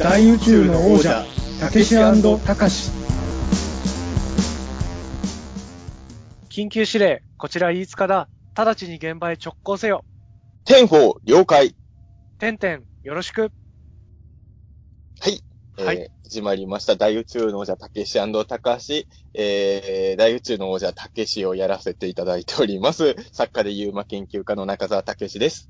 大宇宙の王者たけしたかし緊急指令、こちら飯塚だ。直ちに現場へ直行せよ。天宝了解。てんてん、よろしく。はい。えーはい始まりました。大宇宙の王者、たけしたかし。えー、大宇宙の王者、たけしをやらせていただいております。作家でユーマ研究家の中澤たけしです。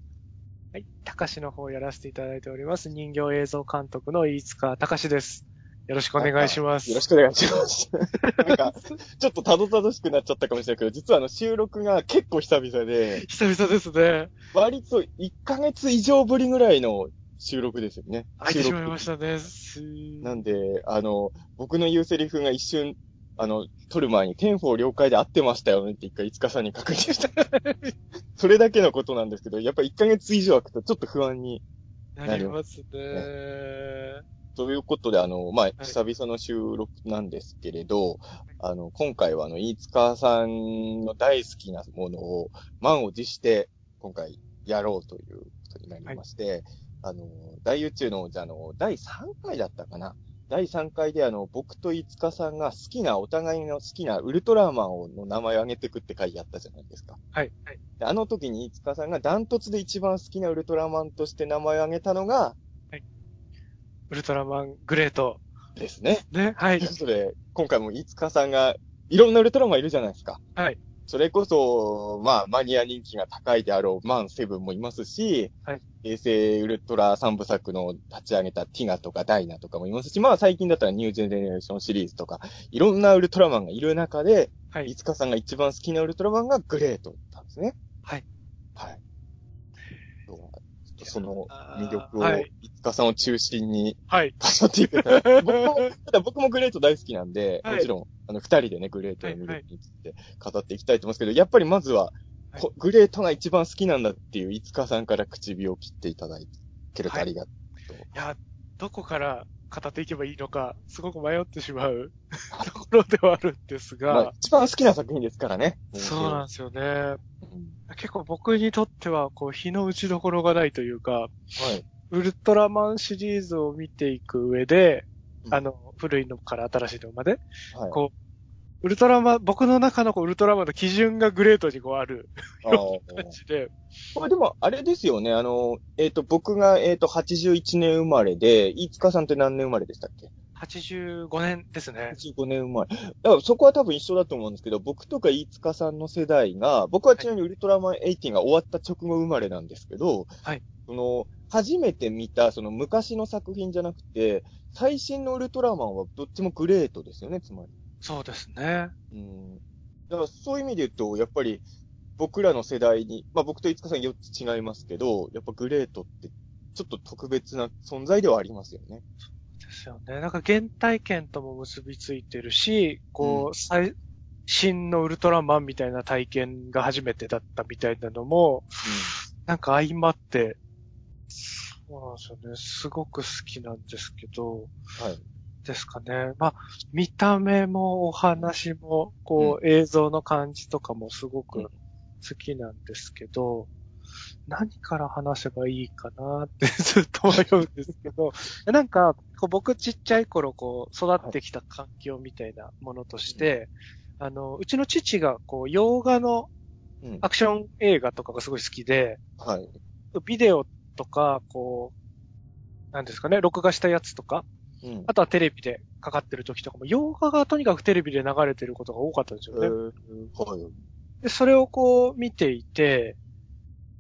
はい。たかしの方をやらせていただいております。人形映像監督の飯塚たかしです。よろしくお願いします。よろしくお願いします。なんか、ちょっとたどたどしくなっちゃったかもしれないけど、実はあの収録が結構久々で、久々ですね。割と1ヶ月以上ぶりぐらいの収録ですよね。開いてしまいましたね。すなんで、あの、僕の言うセリフが一瞬、あの、撮る前に、天宝了解で合ってましたよねって一回、いつかさんに確認した。それだけのことなんですけど、やっぱ1ヶ月以上空くとちょっと不安に。なりますね。ということで、あの、まあ、い久々の収録なんですけれど、あの、今回はあの、飯塚さんの大好きなものを満を持して、今回やろうということになりまして、あの、大宇宙の王者の第3回だったかな第3回であの、僕と飯塚さんが好きな、お互いの好きなウルトラマンの名前を挙げてくって回やったじゃないですか。はい。はい。であの時に飯塚さんがダントツで一番好きなウルトラマンとして名前を挙げたのが、ウルトラマングレート。ですね。ね。はいという。ことで、今回も飯塚さんが、いろんなウルトラマンいるじゃないですか。はい。それこそ、まあ、マニア人気が高いであろうマンセブンもいますし、はい。平成ウルトラ三部作の立ち上げたティガとかダイナとかもいますし、まあ最近だったらニュージェネレーションシリーズとか、いろんなウルトラマンがいる中で、はい。飯塚さんが一番好きなウルトラマンがグレートだったんですね。はい。はい。その魅力を、塚さんを中心にはい。語っていけたら。僕も、僕もグレート大好きなんで、はいもちろん、あの、二人でね、グレートの魅力について語っていきたいと思うんですけど、やっぱりまずは、はいこグレートが一番好きなんだっていう、いつかさんから口火を切っていただけるとありがとう。いや、どこから語っていけばいいのか、すごく迷ってしまう ところではあるんですまあが、一番好きな作品ですからね。そうなんですよね。うん結構僕にとっては、こう、日の打ちどころがないというか、はい。ウルトラマンシリーズを見ていく上で、うん。あの、古いのから新しいのまで、はい。こウルトラマン、僕の中のこうウルトラマンの基準がグレートにこうあるあ感じで、これでも、あれですよね、あの、えっ、と、僕が、えっ、と、81年生まれで、飯塚さんって何年生まれでしたっけ？85年ですね。85年生まれ。だからそこは多分一緒だと思うんですけど、僕とか飯塚さんの世代が、僕はちなみにウルトラマン18が終わった直後生まれなんですけど、はい。その、初めて見た、その昔の作品じゃなくて、最新のウルトラマンはどっちもグレートですよね、つまり。そうですね。うん。だからそういう意味で言うと、やっぱり、僕らの世代に、まあ僕と飯塚さん4つ違いますけど、やっぱグレートって、ちょっと特別な存在ではありますよね。ですよね。なんか原体験とも結びついてるし、こう、うん最新のウルトラマンみたいな体験が初めてだったみたいなのも、なんか相まって、そうなんですよね。すごく好きなんですけど、はい。ですかね。まあ、見た目もお話も、こう、映像の感じとかもすごくうん好きなんですけど、何から話せばいいかなって ずっと迷うんですけど、なんか、こう僕ちっちゃい頃こう育ってきた環境みたいなものとして、あの、うちの父がこう洋画のうん。アクション映画とかがすごい好きで、はい。ビデオとか、こう、なんですかね、録画したやつとか、うん。あとはテレビでかかってる時とかも、洋画がとにかくテレビで流れてることが多かったんですよね。えーはい。で、それをこう見ていて、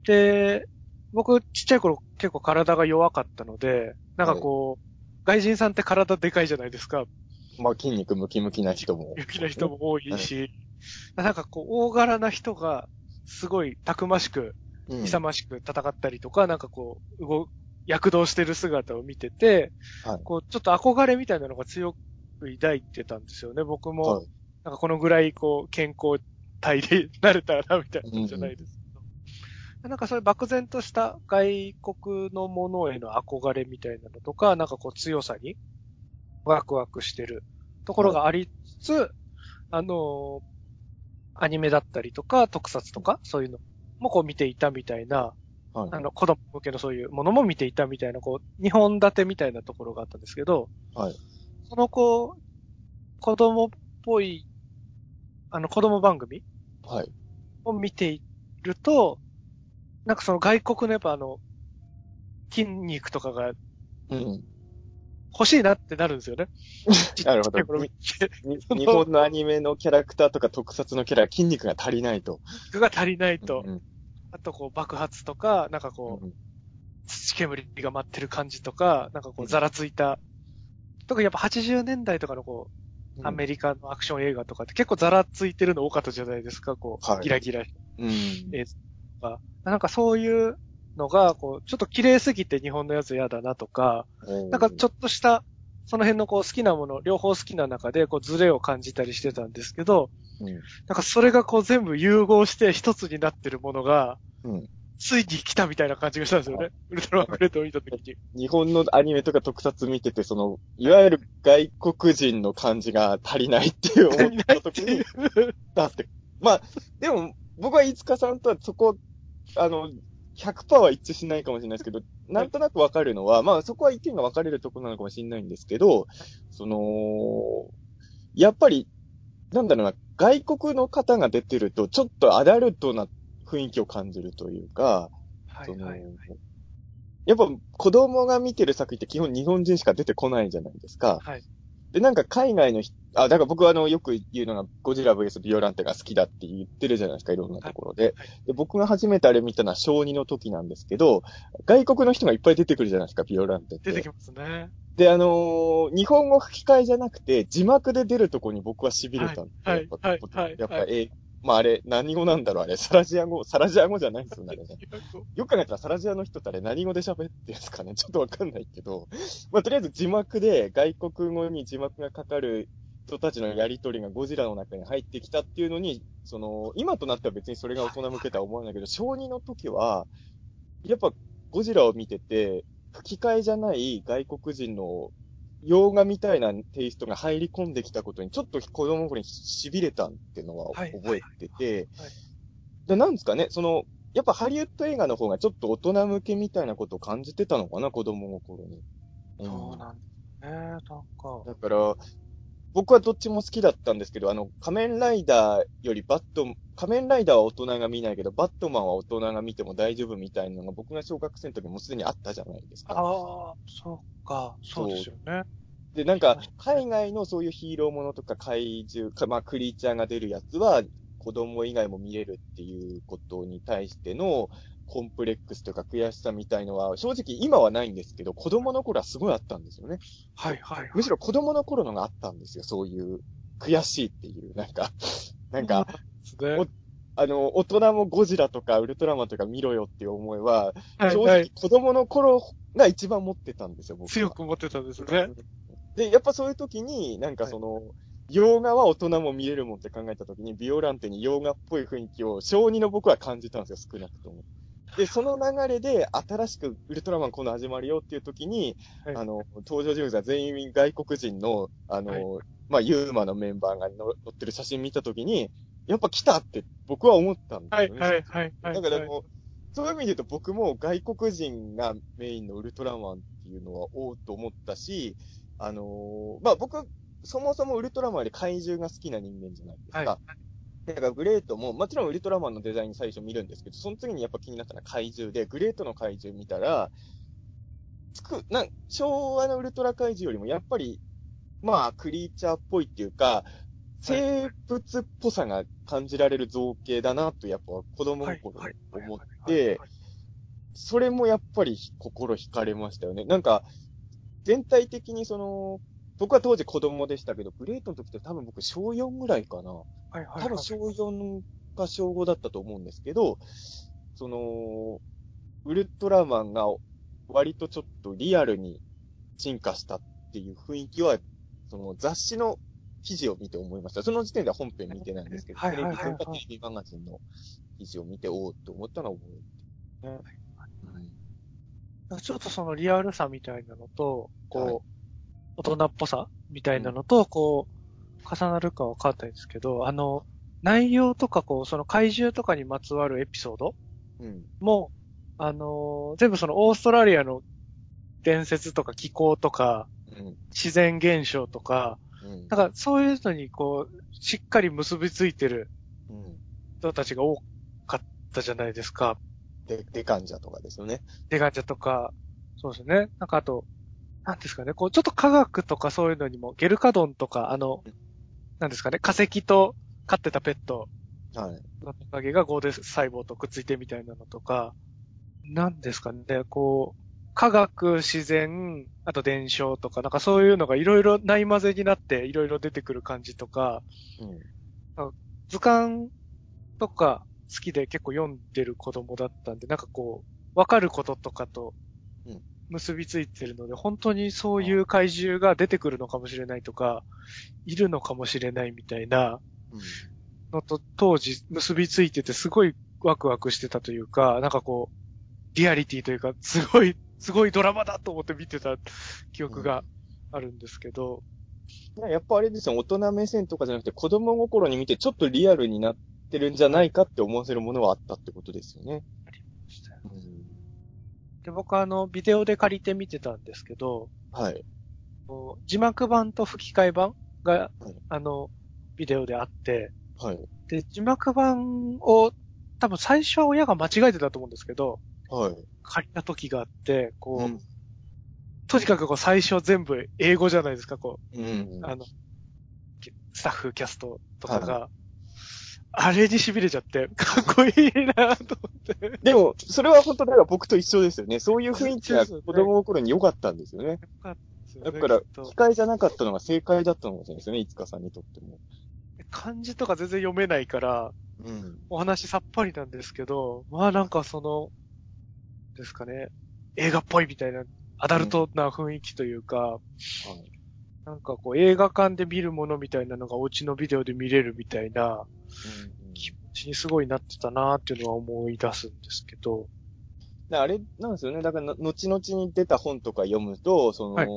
で、僕ちっちゃい頃結構体が弱かったので、なんかこう、外人さんって体でかいじゃないですか。まあ筋肉ムキムキな人も。勇気な人も多いし、なんかこう、大柄な人が、すごいたくましく、うん。勇ましく戦ったりとか、なんかこう、動、躍動してる姿を見てて、はいこう、ちょっと憧れみたいなのが強く抱いてたんですよね。僕も、はいなんかこのぐらい、こう、健康体でなれたらな、みたいなじゃないです。なんかそういう漠然とした外国のものへの憧れみたいなのとか、なんかこう強さにワクワクしてるところがありつつ、あのーアニメだったりとか、特撮とか、そういうのもこう見ていたみたいなはい。あの、子供向けのそういうものも見ていたみたいな、こう、日本立てみたいなところがあったんですけど、はい。その子、子供っぽい、あの、子供番組はい。を見ていると、なんかその外国のやっぱあの、筋肉とかがうん。欲しいなってなるんですよね。なるほど。日本のアニメのキャラクターとか特撮のキャラ、筋肉が足りないと。肉が足りないと、うんあとこう爆発とか、なんかこう、うん土煙が舞ってる感じとか、なんかこううん。ざらついた、特にやっぱ80年代とかのこう、うん。アメリカのアクション映画とかって結構ざらついてるの多かったじゃないですか、こう、はい。ギラギラ。うん。映像とか。なんかそういうのが、こう、ちょっと綺麗すぎて日本のやつ嫌だなとか、なんかちょっとした、その辺のこう好きなもの、両方好きな中でこうズレを感じたりしてたんですけど、うんなんかそれがこう全部融合して一つになってるものが、うんついに来たみたいな感じがしたんですよね。ウルトラマングレートを見たときに。日本のアニメとか特撮見てて、その、いわゆる外国人の感じが足りないっていう思った時に、だって。まあ、でも、僕は五日さんとはそこ、あの、100%は一致しないかもしれないですけど、なんとなくわかるのは、まあそこは意見が分かれるところなのかもしれないんですけど、その、やっぱり、なんだろうな、外国の方が出てると、ちょっとアダルトな雰囲気を感じるというか、そのはいはい。やっぱ子供が見てる作品って基本日本人しか出てこないじゃないですか。はい。で、なんか海外の人、あ、だから僕はあの、よく言うのが、ゴジラ VS ビオランテが好きだって言ってるじゃないですか、いろんなところで。はいで、僕が初めてあれ見たのは小2の時なんですけど、外国の人がいっぱい出てくるじゃないですか、ビオランテって。出てきますね。で、あのー日本語吹き替えじゃなくて、字幕で出るとこに僕は痺れたんで。はいやっぱはいはいやっぱ、まああれ、何語なんだろう、あれ。サラジア語、サラジア語じゃないんですよね、あれね。よく考えたらサラジアの人ってあれ何語で喋ってるんですかねちょっとわかんないけど。まあ、とりあえず字幕で外国語に字幕がかかる人たちのやりとりがゴジラの中に入ってきたっていうのに、その、今となっては別にそれが大人向けとは思わないけど、小2の時は、やっぱゴジラを見てて、吹き替えじゃない外国人の洋画みたいなテイストが入り込んできたことに、ちょっと子供の頃に痺れたっていうのははい覚えててはい、でなんですかね、その、やっぱハリウッド映画の方がちょっと大人向けみたいなことを感じてたのかな、子供の頃に。そうなんですね。なんか。だから、僕はどっちも好きだったんですけど、あの、仮面ライダーよりバット、仮面ライダーは大人が見ないけど、バットマンは大人が見ても大丈夫みたいなのが僕が小学生の時もうすでにあったじゃないですか。ああ、そうか。そうですよね。で、なんか、海外のそういうヒーローものとか怪獣、かまあ、クリーチャーが出るやつは、子供以外も見れるっていうことに対してのコンプレックスとか悔しさみたいのは、正直今はないんですけど、子供の頃はすごいあったんですよね。はいはいはい。むしろ子供の頃のがあったんですよ、そういう、悔しいっていう、なんか、なんか、ね、あの、大人もゴジラとかウルトラマンとか見ろよっていう思いは、正。直子供の頃が一番持ってたんですよ、僕は。強く持ってたんですね。で、やっぱそういう時に、なんかその、洋画は大人も見れるもんって考えた時に、ビオランテに洋画っぽい雰囲気を小2の僕は感じたんですよ、少なくとも。で、その流れで、新しくウルトラマンこの始まるよっていう時に、はいあの、登場人物が全員外国人の、あの、はいまあ、ユーマのメンバーがの載ってる写真見た時に、やっぱ来たって僕は思ったんですよね。はいはいはいはい。だからもう、そういう意味で言うと僕も外国人がメインのウルトラマンっていうのはおうと思ったし、あのーまあ僕、そもそもウルトラマンより怪獣が好きな人間じゃないですか。はい。だからグレートも、もちろんウルトラマンのデザイン最初見るんですけど、その次にやっぱ気になったのは怪獣で、グレートの怪獣見たら、つく、なん、昭和のウルトラ怪獣よりもやっぱり、まあ、クリーチャーっぽいっていうか、生物っぽさが感じられる造形だなと、やっぱ子供の頃に思って、それもやっぱり心惹かれましたよね。なんか、全体的にその、僕は当時子供でしたけど、グレートの時って多分僕小4ぐらいかな。はいはいはい。多分小4か小5だったと思うんですけど、その、ウルトラマンが割とちょっとリアルに進化したっていう雰囲気は、その雑誌の記事を見て思いました。その時点では本編見てないんですけど、テレビとかテレビマガジンの記事を見て、おおって思ったのを覚えて、ね。ちょっとそのリアルさみたいなのと、こう、はい大人っぽさみたいなのと、こう、重なるかわかんないんですけど、あの、内容とかこう、その怪獣とかにまつわるエピソードうん。も、あのー全部そのオーストラリアの伝説とか気候とか、うん。自然現象とか、うん。なんかそういうのにこう、しっかり結びついてるうん。人たちが多かったじゃないですか。で、デカンジャとかですよね。デガチャとか、そうですね。なんかあと、なんですかね、こう、ちょっと科学とかそういうのにも、ゲルカドンとか、あのうん、なんですかね、化石と飼ってたペットはい。のトカゲが合成細胞とくっついてみたいなのとか、なんですかね、こう、科学、自然、あと伝承とか、なんかそういうのがいろいろない混ぜになっていろいろ出てくる感じとか、うん。図鑑とか好きで結構読んでる子供だったんで、なんかこう、わかることとかとうん結びついてるので、本当にそういう怪獣が出てくるのかもしれないとか、いるのかもしれないみたいなうん。のと当時結びついててすごいワクワクしてたというか、なんかこう、リアリティというか、すごい、すごいドラマだと思って見てた記憶があるんですけど、やっぱあれですよ、大人目線とかじゃなくて子供心に見てちょっとリアルになってるんじゃないかって思わせるものはあったってことですよね。うん。で、僕はあの、ビデオで借りて見てたんですけど、はい。字幕版と吹き替え版がはい、あの、ビデオであって、はい。で、字幕版を多分最初は親が間違えてたと思うんですけど、はい。借りた時があって、こう、うんとにかくこう最初全部英語じゃないですか、こうんう、。あの、きスタッフ、キャストとかが、あれに痺れちゃって、かっこいいなと思って。でも、それは本当だから僕と一緒ですよね。そういう雰囲気がそうですよね子供心に良かったんですよね。だから、きっと機械じゃなかったのが正解だったのかもしれないですよね、いつかさんにとっても。漢字とか全然読めないから、うん。お話さっぱりなんですけど、まあなんかその、ですかね、映画っぽいみたいな、アダルトな雰囲気というか、なんかこう映画館で見るものみたいなのがお家のビデオで見れるみたいなうん気持ちにすごいなってたなっていうのは思い出すんですけど、であれなんですよね。だから、の後々に出た本とか読むと、その、はい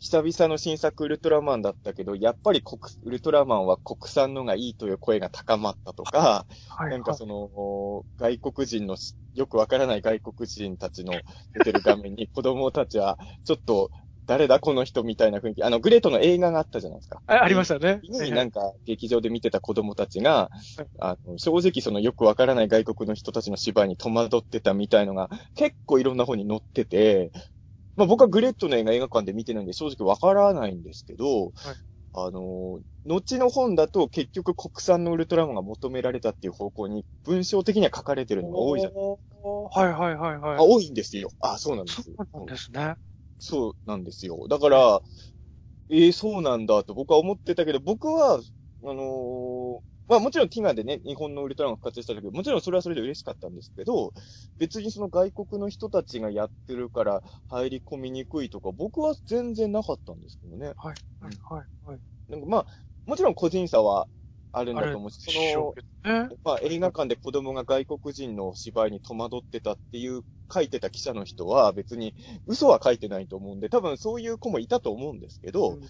久々の新作ウルトラマンだったけど、やっぱり国ウルトラマンは国産のがいいという声が高まったとか、はいなんかその、外国人のし、よくわからない外国人たちの出てる画面に 子供たちは、ちょっと、誰だこの人みたいな雰囲気。あの、グレートの映画があったじゃないですか。あありましたね。になんか、劇場で見てた子供たちが、あの、正直そのよくわからない外国の人たちの芝居に戸惑ってたみたいのが、結構いろんな本に載ってて、まあ僕はグレットの映画映画館で見てないんで正直わからないんですけど、あの、後の本だと結局国産のウルトラマンが求められたっていう方向に文章的には書かれてるのが多いじゃん。はいはいはいはい。あ、多いんですよ。あ、そうなんですよ。そうなんですね。そうなんですよ。だから、ええそうなんだと僕は思ってたけど、僕は、あのーまあもちろんティガでね、日本のウルトラマン復活したけど、もちろんそれはそれで嬉しかったんですけど、別にその外国の人たちがやってるから入り込みにくいとか、僕は全然なかったんですけどね。はいはいはいはい。なんかまあ、もちろん個人差はあるんだと思うし、その、ね。まあ映画館で子供が外国人の芝居に戸惑ってたっていう書いてた記者の人は別に嘘は書いてないと思うんで、多分そういう子もいたと思うんですけど、うん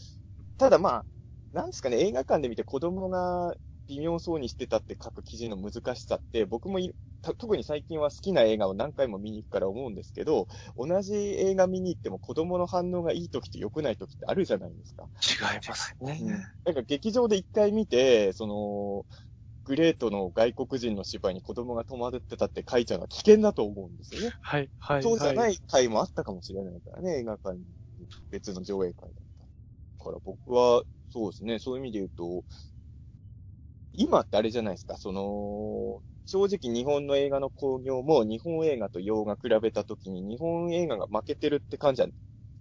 ただまあ、なんですかね、映画館で見て子供が微妙そうにしてたって書く記事の難しさって、僕も特に最近は好きな映画を何回も見に行くから思うんですけど、同じ映画見に行っても子供の反応がいい時と良くない時ってあるじゃないですか。違いますね。なんか劇場で一回見て、その、グレートの外国人の芝居に子供が戸惑ってたって書いちゃうのは危険だと思うんですよね。はいはい。そうじゃないい回もあったかもしれないからね、映画館に別の上映会だった。だから僕は、そうですね、そういう意味で言うと、今ってあれじゃないですか、その、正直日本の映画の興行も日本映画と洋画比べたときに日本映画が負けてるって感じは、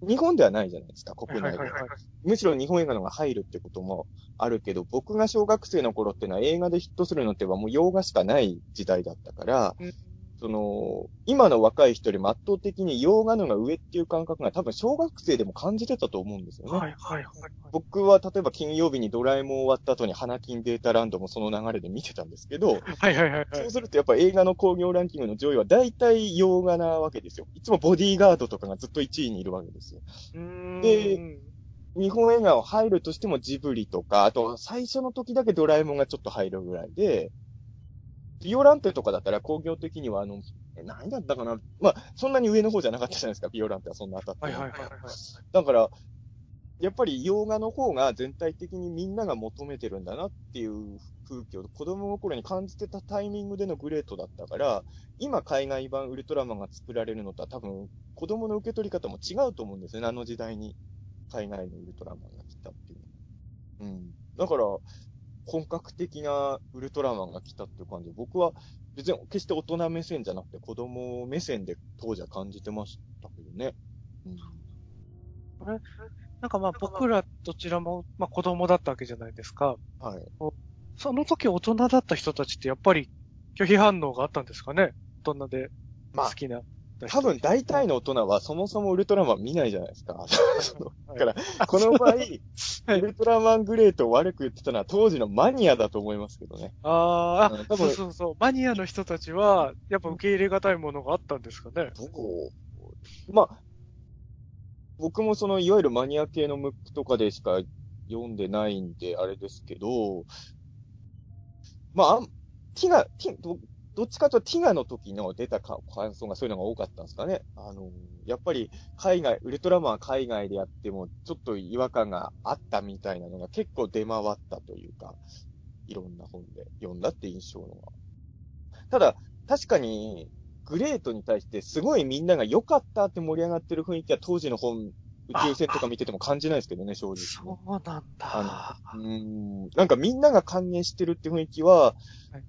日本ではないじゃないですか、国内で。はいはいはい。むしろ日本映画の方が入るってこともあるけど、僕が小学生の頃ってのは映画でヒットするのってはもう洋画しかない時代だったから、うんその、今の若い人よりも圧倒的に洋画のが上っていう感覚が多分小学生でも感じてたと思うんですよね。はいはいはい。僕は例えば金曜日にドラえもん終わった後に花金データランドもその流れで見てたんですけど、はいはいはいはい。そうするとやっぱ映画の興行ランキングの上位は大体洋画なわけですよ。いつもボディーガードとかがずっと1位にいるわけですよ。うーんで日本映画を入るとしてもジブリとか、あと最初の時だけドラえもんがちょっと入るぐらいで、ビオランテとかだったら工業的にはあの、え何だったかな？まあ、そんなに上の方じゃなかったじゃないですか、ビオランテはそんな当たってもはいはいはいはい。だから、やっぱり洋画の方が全体的にみんなが求めてるんだなっていう空気を子供の頃に感じてたタイミングでのグレートだったから、今海外版ウルトラマンが作られるのとは多分子供の受け取り方も違うと思うんですよね、あの時代に海外のウルトラマンが来たっていうのは。うん。だから、本格的なウルトラマンが来たっていう感じで、僕は別に決して大人目線じゃなくて子供目線で当時は感じてましたけどね。うん。なんかまあ僕らどちらも、まあ子供だったわけじゃないですか。はい。その時大人だった人たちってやっぱり拒否反応があったんですかね？大人でまあ好きな。多分大体の大人はそもそもウルトラマン見ないじゃないですか。だから、この場合、はいウルトラマングレートを悪く言ってたのは当時のマニアだと思いますけどね。あーあ、うん多分そうそうそう。マニアの人たちは、やっぱ受け入れがたいものがあったんですかね。どうまあ、僕もその、いわゆるマニア系のムックとかでしか読んでないんで、あれですけど、まああん、ティガ、ティどどっちかとティガの時の出たか感想がそういうのが多かったんですかね。あの、やっぱり海外、ウルトラマンは海外でやってもちょっと違和感があったみたいなのが結構出回ったというか、いろんな本で読んだって印象のが。ただ、確かに、グレートに対してすごいみんなが良かったって盛り上がってる雰囲気は当時の本、宇宙船とか見てても感じないですけどね、正直、ね。そうなんだ。うーん、なんかみんなが歓迎してるって雰囲気は、はい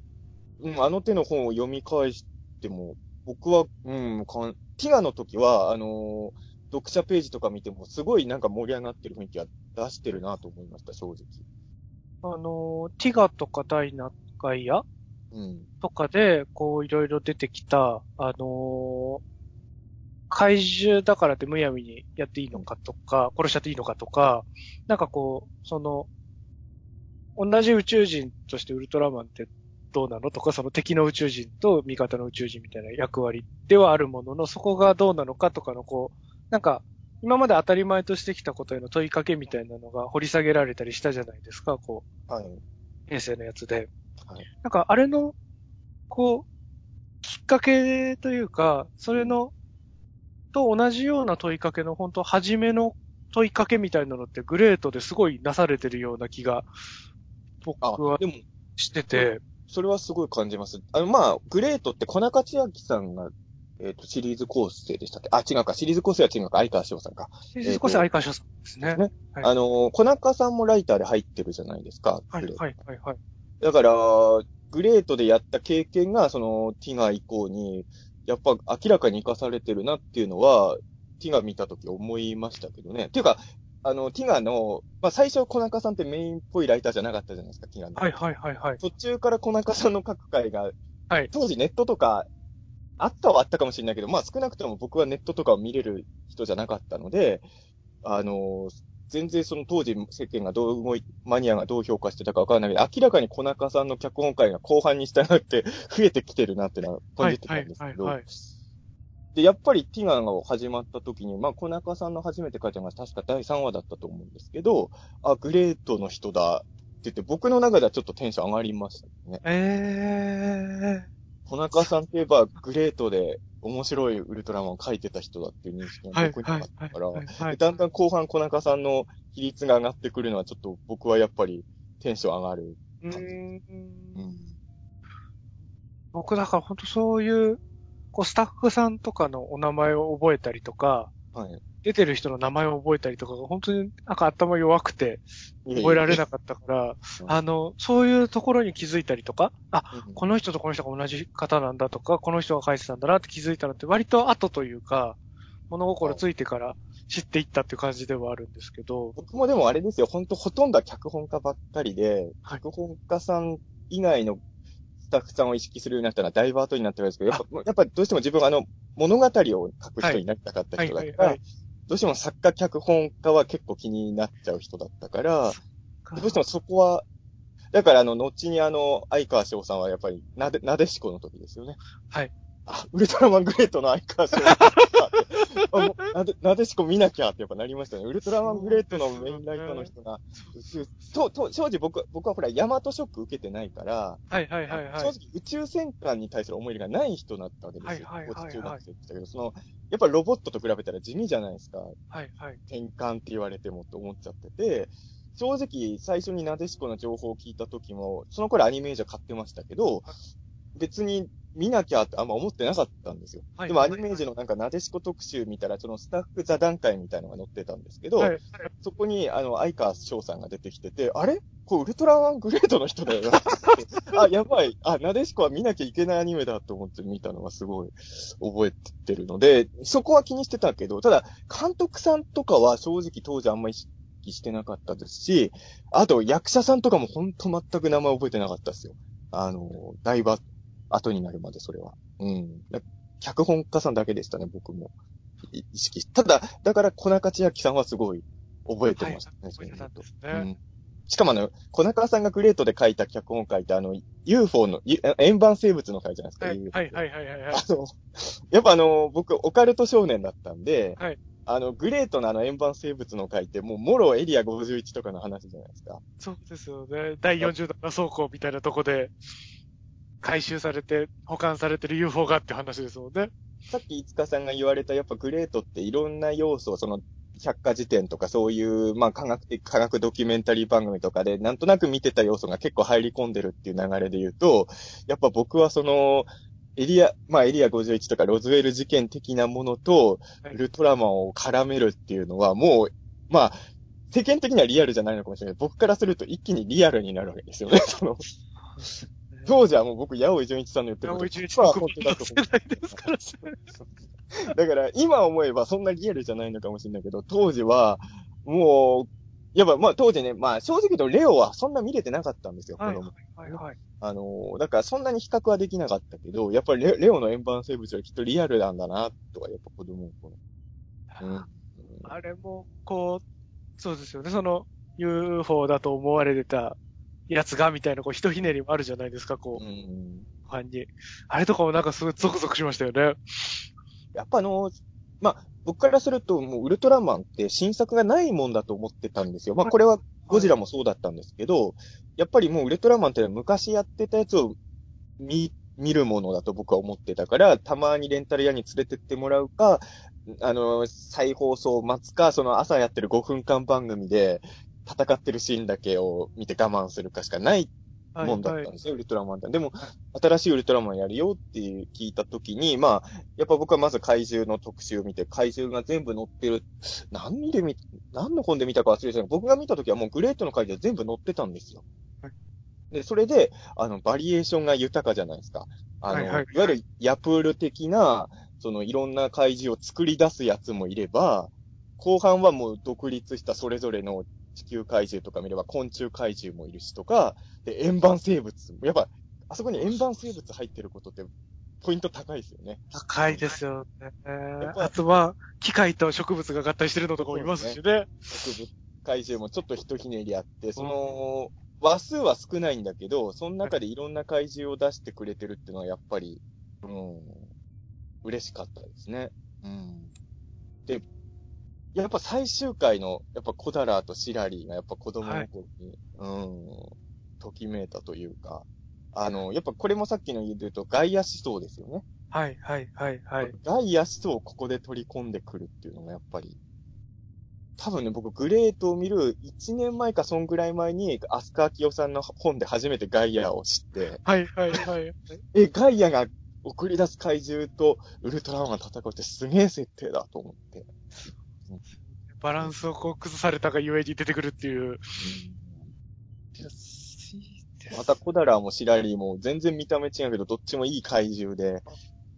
うん、あの手の本を読み返しても、僕は、うん、かんティガの時は、あのー読者ページとか見ても、すごいなんか盛り上がってる雰囲気は出してるなと思いました、正直。あの、ティガとかダイナガイアうん。とかで、こういろいろ出てきた、あの怪獣だからってむやみにやっていいのかとか、殺しちゃっていいのかとか、なんかこう、その、同じ宇宙人としてウルトラマンってどうなのとか、その敵の宇宙人と味方の宇宙人みたいな役割ではあるものの、そこがどうなのかとかのこう、なんか、今まで当たり前としてきたことへの問いかけみたいなのが掘り下げられたりしたじゃないですか、こう、はい。平成のやつで。はいなんか、あれの、こう、きっかけというか、それの、と同じような問いかけの、本当初めの問いかけみたいなのってグレートですごいなされてるような気が、僕あは、でも、してて、それはすごい感じます。あの、まあ、グレートって小中千秋さんが、えっ、と、シリーズ構成でしたっけ？あ、違うか。シリーズ構成は違うか。相川翔さんか。先生少し相川翔さんですね。ねはいあの、小中さんもライターで入ってるじゃないですか。はいはい、はい、はい。だから、グレートでやった経験が、その、ティガ以降に、やっぱ明らかに活かされてるなっていうのは、ティガ見たとき思いましたけどね。っていうか、あの、ティガの、まあ、最初小中さんってメインっぽいライターじゃなかったじゃないですか、ティガの。はい、はい、はい、はい。途中から小中さんの書く回が、はい当時ネットとか、あったはあったかもしれないけど、まあ少なくとも僕はネットとかを見れる人じゃなかったので、あの、全然その当時世間がどう動い、マニアがどう評価してたかわからないけど、明らかに小中さんの脚本会が後半に従って増えてきてるなっていうのは感じてたんですけど、はいはいはいで、やっぱりティガが始まった時に、まあ小中さんの初めて書いたのが確か第3話だったと思うんですけど、あ、グレートの人だって言って、僕の中ではちょっとテンション上がりましたね。え小中さんといえば、グレートで面白いウルトラマンを書いてた人だっていう認識ー、がはい、僕にあったから、だんだん後半小中さんの比率が上がってくるのはちょっと僕はやっぱりテンション上がる。うーんうん。僕だから本当そういう、こうスタッフさんとかのお名前を覚えたりとか、はい。出てる人の名前を覚えたりとかが本当になんか頭弱くて覚えられなかったから、うん。あの、そういうところに気づいたりとか、あ、うん。この人とこの人が同じ方なんだとか、この人が書いてたんだなって気づいたのって割と後というか、物心ついてから知っていったっていう感じではあるんですけど、僕もでもあれですよ、ほんとほとんどは脚本家ばっかりで、はい。脚本家さん以外のスタッフさんを意識するようになったのはダイバートになってるんですけど、やっぱ、やっぱどうしても自分があの、物語を書く人になりたかったはい、人だから、はい、はい。どうしても作家脚本家は結構気になっちゃう人だったから、どうしてもそこは、だからあの、後にあの、相川翔さんはやっぱり、なで、なでしこの時ですよね。はい。あ、ウルトラマングレートの相川翔あもうなで、なでしこ見なきゃってやっぱなりましたね。ウルトラマングレートのメインライターの人が、宇宙と、と、正直僕、僕はほら、ヤマトショック受けてないから、はいはいはいはい。正直宇宙戦艦に対する思い入れがない人だったわけですよ。はいはいはいはい中学生って言ったけど、その、やっぱロボットと比べたら地味じゃないですか。はいはい。転換って言われてもと思っちゃってて、正直最初になでしこの情報を聞いた時も、その頃アニメージャー買ってましたけど、別に見なきゃってあんま思ってなかったんですよ。はいでもアニメージのなんかなでしこ特集見たら、そのスタッフ座談会みたいなのが載ってたんですけど、はいはい。そこにあの、相川翔さんが出てきてて、あれ？これウルトラマングレートの人だよな。あ、やばい。あ、なでしこは見なきゃいけないアニメだと思って見たのがすごい覚えてるので、そこは気にしてたけど、ただ、監督さんとかは正直当時あんま意識してなかったですし、あと役者さんとかもほんと全く名前覚えてなかったですよ。あの、だいぶ後になるまでそれは。うん。脚本家さんだけでしたね、僕も。い意識し。ただ、だから小中千秋さんはすごい覚えてましたね、そういうのと覚えてたんですね。うんしかもあの、小中さんがグレートで書いた脚本書いて、あの、UFO の、ゆ円盤生物の回じゃないですか、はいはいはいはい。あの、やっぱあの、僕、オカルト少年だったんで、はいあの、グレートのあの円盤生物の回って、もう、モロエリア51とかの話じゃないですか。そうですよね。第40弾倉庫みたいなとこで、回収されて、保管されてる UFO がって話ですもんね。さっき、いつかさんが言われた、やっぱグレートっていろんな要素を、その、百科事典とかそういう、まあ、科学的、科学ドキュメンタリー番組とかで、なんとなく見てた要素が結構入り込んでるっていう流れで言うと、やっぱ僕はその、エリア、まあ、エリア51とかロズウェル事件的なものと、はいウルトラマンを絡めるっていうのは、もう、まあ、世間的にはリアルじゃないのかもしれない。僕からすると一気にリアルになるわけですよね。その、当時はもう僕、八尾純一さんの言ってること、もう一日は特別の本当だと思世代ですからね。だから、今思えばそんなリアルじゃないのかもしれないけど、当時は、もう、やっぱ、まあ当時ね、まあ正直言うとレオはそんな見れてなかったんですよ、はい子供。はいはい。あのー、だからそんなに比較はできなかったけど、やっぱりレレオの円盤生物はきっとリアルなんだな、とか、やっぱ子供の頃。うん。あれも、こう、そうですよね。その UFO だと思われてたやつがみたいな、こう、ひとひねりもあるじゃないですか、こう、うん。ファンに。あれとかもなんかすごいゾクゾクしましたよね。やっぱあのー、まあ、僕からすると、もうウルトラマンって新作がないもんだと思ってたんですよ。まあ、これはゴジラもそうだったんですけど、やっぱりもうウルトラマンって昔やってたやつを見、見るものだと僕は思ってたから、たまにレンタル屋に連れてってもらうか、あの、再放送を待つか、その朝やってる5分間番組で戦ってるシーンだけを見て我慢するかしかないはいもんだったんはいですね、ウルトラマンって。でも、新しいウルトラマンやるよって聞いたときに、まあ、やっぱ僕はまず怪獣の特集を見て、怪獣が全部載ってる。何で見、何の本で見たか忘れてたけど、僕が見たときはもうグレートの怪獣全部載ってたんですよ。はいで、それで、あの、バリエーションが豊かじゃないですか。あの、はいはいいわゆるヤプール的な、そのいろんな怪獣を作り出すやつもいれば、後半はもう独立したそれぞれの地球怪獣とか見れば昆虫怪獣もいるしとか、で、円盤生物。やっぱ、あそこに円盤生物入ってることって、ポイント高いですよね。高いですよね。あとは、機械と植物が合体してるのとかもいますしね。植物怪獣もちょっとひとひねりあって、その、話数は少ないんだけど、その中でいろんな怪獣を出してくれてるっていうのはやっぱり、うん、嬉しかったですね。うん。で、やっぱ最終回の、やっぱコダラーとシラリーがやっぱ子供の頃に、うん、ときめいたというか、あの、やっぱこれもさっきの言うと、外野思想ですよね。はいはいはいはい。外野思想をここで取り込んでくるっていうのがやっぱり、多分ね、僕、グレートを見る1年前かそんぐらい前に、アスカアキオさんの本で初めてガイアを知って、はいはいはい。え、ガイアが送り出す怪獣とウルトラマンが戦うってすげえ設定だと思って。バランスをこう崩されたがゆえに出てくるっていう。またコダラーもシラリーも全然見た目違うけど、どっちもいい怪獣で、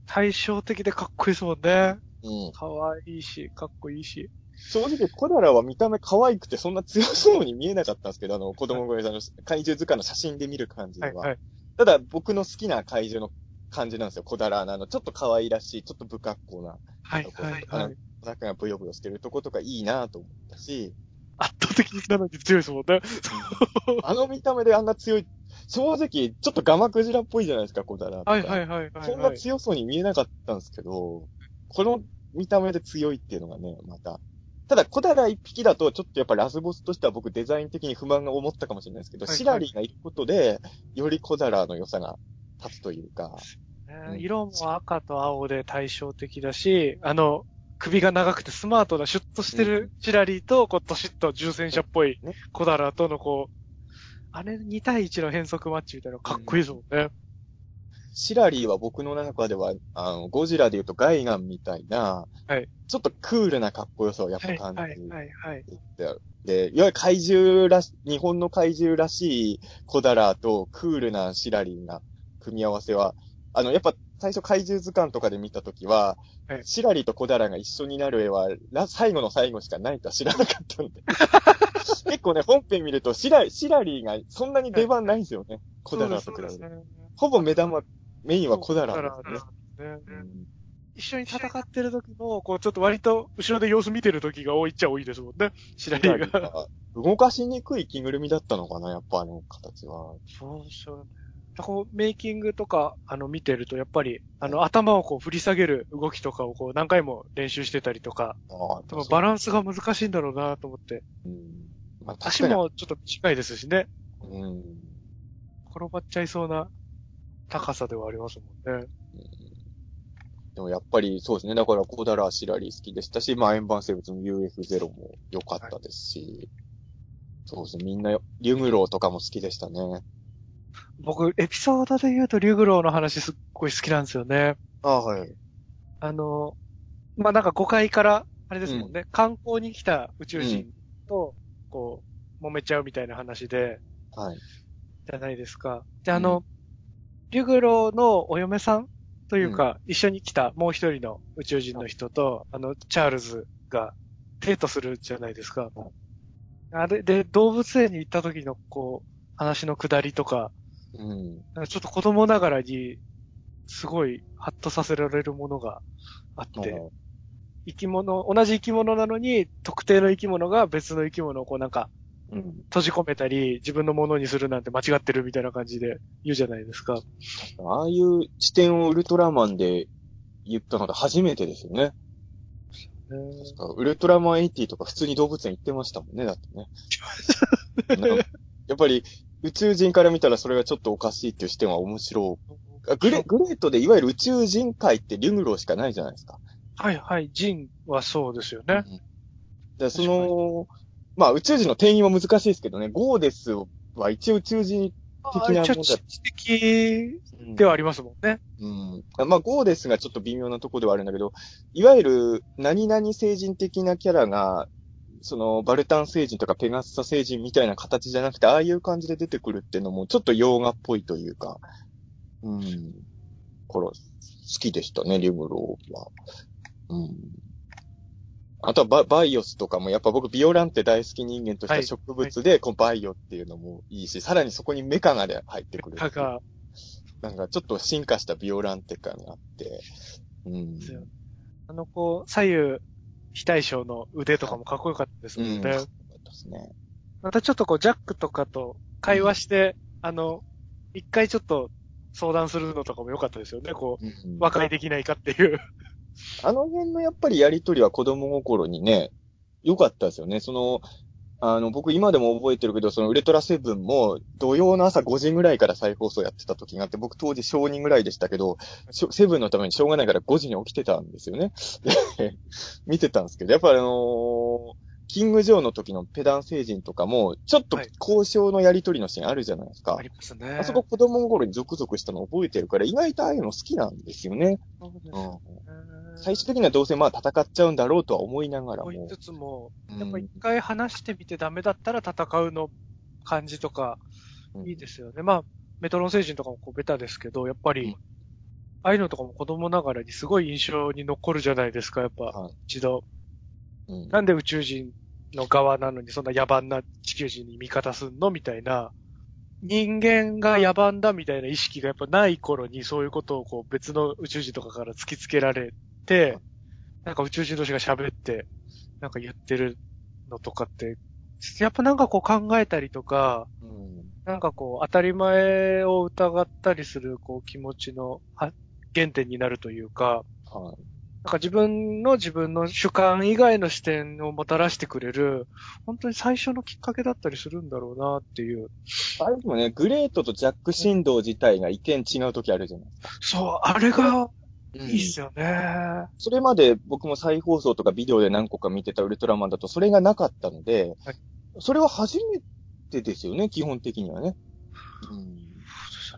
対照的でかっこいいですもんね。うん。かわいいし、かっこいいし。正直、コダラは見た目可愛くてそんな強そうに見えなかったんですけど、あの、子供声さんの怪獣図鑑の写真で見る感じでは。はいはい。ただ、僕の好きな怪獣の感じなんですよ。小だらな、あの、ちょっと可愛らしい、ちょっと不格好な、はいはいはい。お腹がブヨブヨしてるとことかいいなと思ったし、圧倒的なのに強いですもんね。あの見た目であんな強い、正直、ちょっとガマクジラっぽいじゃないですか、コダラとか。はいはいはいはい、はい。そんな強そうに見えなかったんですけど、この見た目で強いっていうのがね、また。ただ、コダラ一匹だと、ちょっとやっぱラスボスとしては僕デザイン的に不満が思ったかもしれないですけど、はいはいシラリーがいることで、よりコダラの良さが立つというか、ね色も赤と青で対照的だし、あの、首が長くてスマートなシュッとしてるシラリーと、こう、ドシッと重戦車っぽいねコダラとのこう、あれ2対1の変則マッチみたいなのかっこいいですもんね。シラリーは僕の中では、あの、ゴジラで言うとガイガンみたいな、はいちょっとクールなかっこよさをやっぱはい感じはいはいはい。て、で、いわゆる怪獣らし、日本の怪獣らしいコダラとクールなシラリーな組み合わせは、あの、やっぱ最初怪獣図鑑とかで見たときは、はいシラリーとコダラが一緒になる絵は、ら最後の最後しかないとは知らなかったんで。結構ね、本編見るとシラ、シラリーがそんなに出番ないんですよね。コダラと比べて。そうですね。ほぼ目玉、メインはコダラコなんですね。ですねうん一緒に戦ってる時も、こう、ちょっと割と後ろで様子見てる時が多いっちゃ多いですもんね。シラリーが。が動かしにくい着ぐるみだったのかな、やっぱあの形は。そうでしょうね。こう、メイキングとか、あの、見てると、やっぱり、あの、頭をこう、振り下げる動きとかをこう、何回も練習してたりとか、ああ多分バランスが難しいんだろうなと思って。うん。まあ、足。もちょっと短いですしね。うん。転ばっちゃいそうな高さではありますもんね。でもやっぱりそうですね。だからコダラ、シラリー好きでしたし、まあ円盤生物の UF0 も良かったですし、そうですね。みんな、リュグローとかも好きでしたね。僕、エピソードで言うと、リュグローの話すっごい好きなんですよね。ああ、はい。あの、まあ、なんか誤解から、あれですもんね、観光に来た宇宙人と、こう、揉めちゃうみたいな話で、はい。じゃないですか。で、あの、リュグローのお嫁さんというか、一緒に来たもう一人の宇宙人の人と、あの、チャールズがデートするじゃないですか。あれで、動物園に行った時の、こう、話の下りとか、うん。なんかちょっと子供ながらに、すごい、ハッとさせられるものがあって、生き物、同じ生き物なのに、特定の生き物が別の生き物をこうなんか、うん。閉じ込めたり、自分のものにするなんて間違ってるみたいな感じで言うじゃないですか。ああいう視点をウルトラマンで言ったのが初めてですよね。確かウルトラマン80とか普通に動物園行ってましたもんね、だってね。やっぱり宇宙人から見たらそれがちょっとおかしいっていう視点は面白い。あグレグレートでいわゆる宇宙人界ってリュグローしかないじゃないですか。はいはい、ジンはそうですよね。で、その、まあ宇宙人の定義も難しいですけどね、ゴーデスは一応宇宙人的なものだ知的ではありますもんね。うん。まあ、ゴーデスがちょっと微妙なところではあるんだけど、いわゆる、何々星人的なキャラが、その、バルタン星人とかペガッサ星人みたいな形じゃなくて、ああいう感じで出てくるっていうのも、ちょっと洋画っぽいというか、うん。これ、好きでしたね、リュグローは。うん。あとはババイオスとかも、やっぱ僕ビオランテ大好き人間としてははい植物で、このバイオっていうのもいいし、さらにそこにメカガで入ってくる。かが、なんかちょっと進化したビオランテ感があって、うん。あのこう、左右非対称の腕とかもかっこよかったですうん。もんね。かっこよかったですね。またちょっとこう、ジャックとかと会話して、あの、一回ちょっと相談するのとかも良かったですよね。こうんう、和解できないかっていう。あの辺のやっぱりやりとりは子供心にね、良かったですよね。その、あの、僕今でも覚えてるけど、そのウルトラセブンも土曜の朝5時ぐらいから再放送やってた時があって、僕当時小2ぐらいでしたけど、セブンのためにしょうがないから5時に起きてたんですよね。見てたんですけど、やっぱりあのーキングジョーの時のペダン星人とかも、ちょっとはい交渉のやりとりのシーンあるじゃないですか。ありますね。あそこ子供心にゾクゾクしたの覚えてるから、意外とああいうの好きなんですよね。そうですうんね最終的にはどうせまあ戦っちゃうんだろうとは思いながらもこう言い。つつも、うんやっぱ一回話してみてダメだったら戦うの感じとか、いいですよね。まあ、メトロン星人とかもこうベタですけど、やっぱり、うんああいうのとかも子供ながらにすごい印象に残るじゃないですか、やっぱはい、一度。うんなんで宇宙人の側なのにそんな野蛮な地球人に味方すんのみたいな。人間が野蛮だみたいな意識がやっぱない頃にそういうことをこう別の宇宙人とかから突きつけられて、なんか宇宙人同士が喋って、なんか言ってるのとかって、やっぱなんかこう考えたりとか、うんなんかこう、当たり前を疑ったりする、こう、気持ちの、は、原点になるというか、はい。なんか自分の自分の主観以外の視点をもたらしてくれる、本当に最初のきっかけだったりするんだろうなっていう。あれでもね、グレートとジャック振動自体が意見違う時あるじゃないですか。そう、あれがいいいっすよね。それまで僕も再放送とかビデオで何個か見てたウルトラマンだとそれがなかったので、はいそれは初めてですよね、基本的にはね。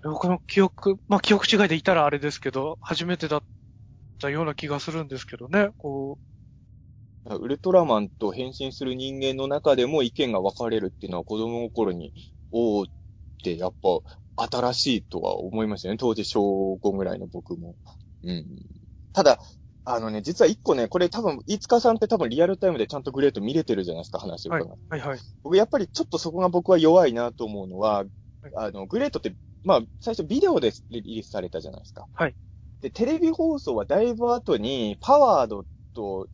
僕の記憶、まあ記憶違いでいたらあれですけど、初めてだったような気がするんですけどね。こうん、ウルトラマンと変身する人間の中でも意見が分かれるっていうのは子供の頃に、おーってやっぱ新しいとは思いましたよね。当時小5ぐらいの僕も。うん。ただ、あのね、実は一個ね、これ多分、飯塚さんって多分リアルタイムでちゃんとグレート見れてるじゃないですか、話をう、伺って。はい、はいはい。僕やっぱりちょっとそこが僕は弱いなと思うのは、あの、グレートって、まあ、最初ビデオでリリースされたじゃないですか。はい。で、テレビ放送はだいぶ後に、パワードと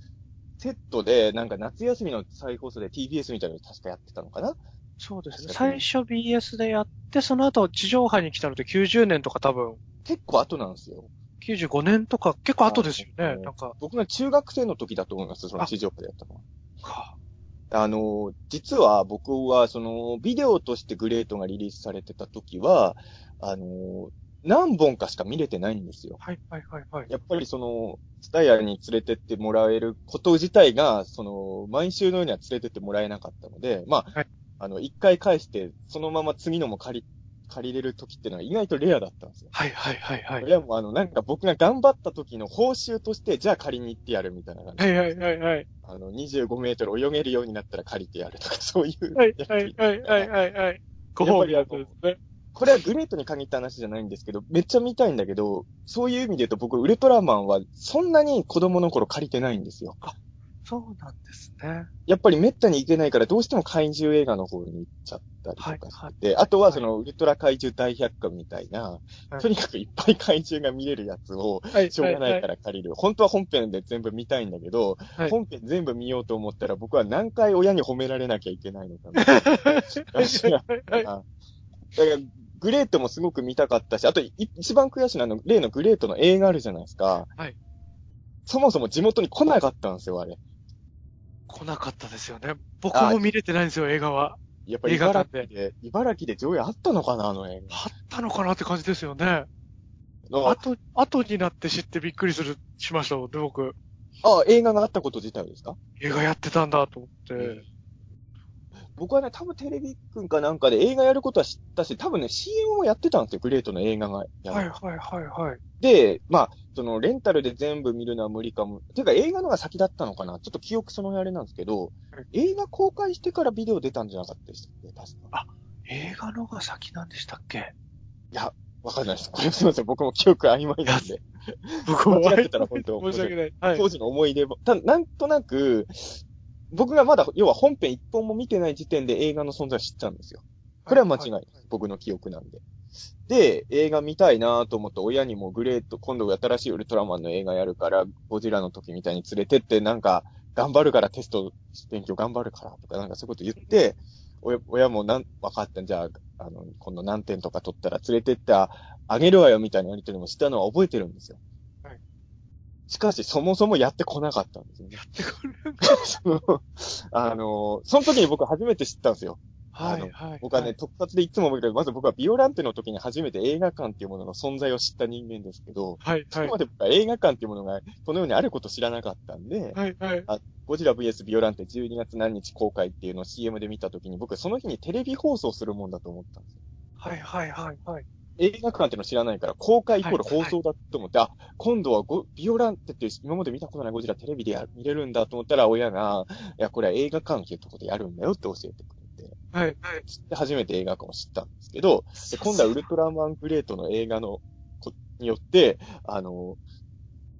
セットで、なんか夏休みの再放送で TBS みたいなの確かやってたのかな？そうですね。最に初 BS でやって、その後地上波に来たのって90年とか多分、結構後なんですよ。95年とか結構後ですよね。はいなんか、僕が中学生の時だと思います、そのあ地上波でやったのは。か。あの、実は僕は、その、ビデオとしてグレートがリリースされてた時は、あの、何本かしか見れてないんですよ。はい、はい、はい、はい。やっぱりその、ツタヤに連れてってもらえること自体が、その、毎週のようには連れてってもらえなかったので、まあ、はいあの、一回返して、そのまま次のも借り、借りれる時っていうのは意外とレアだったんですよ。はい、はい、はい、はい。いや、もうあの、なんか僕が頑張った時の報酬として、じゃあ借りに行ってやるみたいな感じで。はい、はい、はい、はい。あの、25メートル泳げるようになったら借りてやるとか、そういう。はい、はい、はい、はい、はい、はい。ご褒美ですね。これはグレートに限った話じゃないんですけど、めっちゃ見たいんだけど、そういう意味で言うと僕、ウルトラマンはそんなに子供の頃借りてないんですよ。そうなんですね。やっぱり滅多に行けないから、どうしても怪獣映画の方に行っちゃったりとはいかしはいて、あとはその、ウルトラ怪獣大百科みたいな、はいとにかくいっぱい怪獣が見れるやつを、はい、しょうがないから借りる。本当は本編で全部見たいんだけど、はい本編全部見ようと思ったら僕は何回親に褒められなきゃいけないのかな。はい、はい、はい。だから、グレートもすごく見たかったし、あと、い一番悔しいのは、あの、例のグレートの映画あるじゃないですか。はい。そもそも地元に来なかったんですよ、あれ。来なかったですよね。僕も見れてないんですよ、映画は。やっぱり茨城で、茨城で上映あったのかな、あの映あったのかなって感じですよね。画。あ後、後になって知ってびっくりする、しましたもんね、僕。あ、映画があったこと自体はですか映画やってたんだと思って。僕はね、多分テレビくんかなんかで映画やることは知ったし、多分ね、CM もやってたんですよ、グレートの映画がやる。はいはいはいはい。で、まあ、その、レンタルで全部見るのは無理かも。ていうか、映画のが先だったのかなちょっと記憶その辺あれなんですけど、映画公開してからビデオ出たんじゃなかったでしたっけ？確か。映画のが先なんでしたっけ？わかんないです。これすいません。僕も記憶曖昧なんで。僕も間違ってたら本当 申し訳ない。はい。当時の思い出も、たなんとなく、僕がまだ、要は本編一本も見てない時点で映画の存在を知ったんですよ。これは間違いない。僕の記憶なんで。で、映画見たいなと思って、親にもグレート、今度新しいウルトラマンの映画やるから、ゴジラの時みたいに連れてって、なんか、頑張るからテスト、勉強頑張るからとか、なんかそういうこと言って、親親もなん、分かったんじゃあ、あの、今度何点とか取ったら連れてってああげるわよみたいなやりとりもしたのは覚えてるんですよ。はいしかし、そもそもやってこなかったんですよね。その あの、その時に僕初めて知ったんですよ。はいはい。僕はね、特撮でいつも思うけど、まず僕はビオランテの時に初めて映画館っていうものの存在を知った人間ですけど、はいはいそこま。で僕は映画館っていうものがこの世にあること知らなかったんで、はいはい。ゴジラ VS ビオランテ12月何日公開っていうのを CM で見た時に僕その日にテレビ放送するもんだと思ったんですよ。はいはいはいはい。映画館っていうの知らないから、公開イコールはい放送だと思って、あ、今度はゴビオランテっていう今まで見たことないゴジラテレビでや見れるんだと思ったら、親が、いや、これは映画館っていうところでやるんだよって教えてくれて、はいはい。で、初めて映画館を知ったんですけど、で今度はウルトラマングレートの映画のこによって、あの、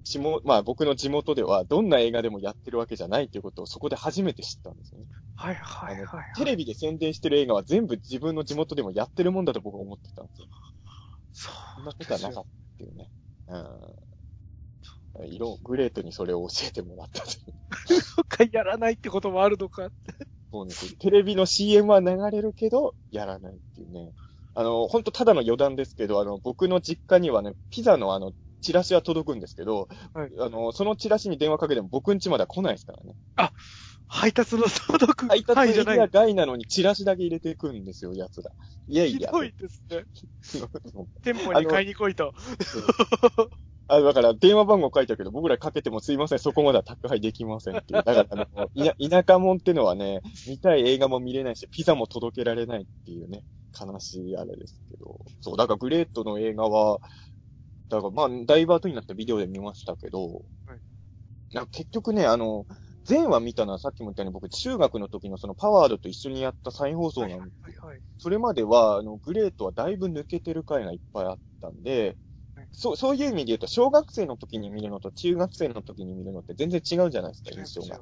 地元、まあ僕の地元ではどんな映画でもやってるわけじゃないっていうことをそこで初めて知ったんですよね。はいはいはいはい。テレビで宣伝してる映画は全部自分の地元でもやってるもんだと僕は思ってたんですよ。そそんなうことはなかったっていうね。うん。色、グレートにそれを教えてもらったという。そっか、やらないってこともあるのか。そうです。テレビの CM は流れるけど、やらないっていうね。あの、ほんとただの余談ですけど、あの、僕の実家にはね、ピザのあの、チラシは届くんですけど、はいあの、そのチラシに電話かけても僕ん家までは来ないですからね。配達の届く配達エリ範囲じゃない。ア外なのにチラシだけ入れてくんですよ、やつら。いやいや。ひどいですね。店舗に買いに来いと。あ、だから電話番号書いてあるけど、僕らかけてもすいません、そこまでは宅配できませんっていう。だから、あの、田舎もんってのはね、見たい映画も見れないし、ピザも届けられないっていうね、悲しいあれですけど。そう、だからグレートの映画は、だからまあ、ダイバートになったビデオで見ましたけど、はいなんか結局ね、あの、前話見たのはさっきも言ったように僕中学の時のそのパワードと一緒にやった再放送なんですよ。はいはいはい。それまでは、あの、グレートはだいぶ抜けてる回がいっぱいあったんではい、そう、そういう意味で言うと、小学生の時に見るのと中学生の時に見るのって全然違うじゃないですか、印象が。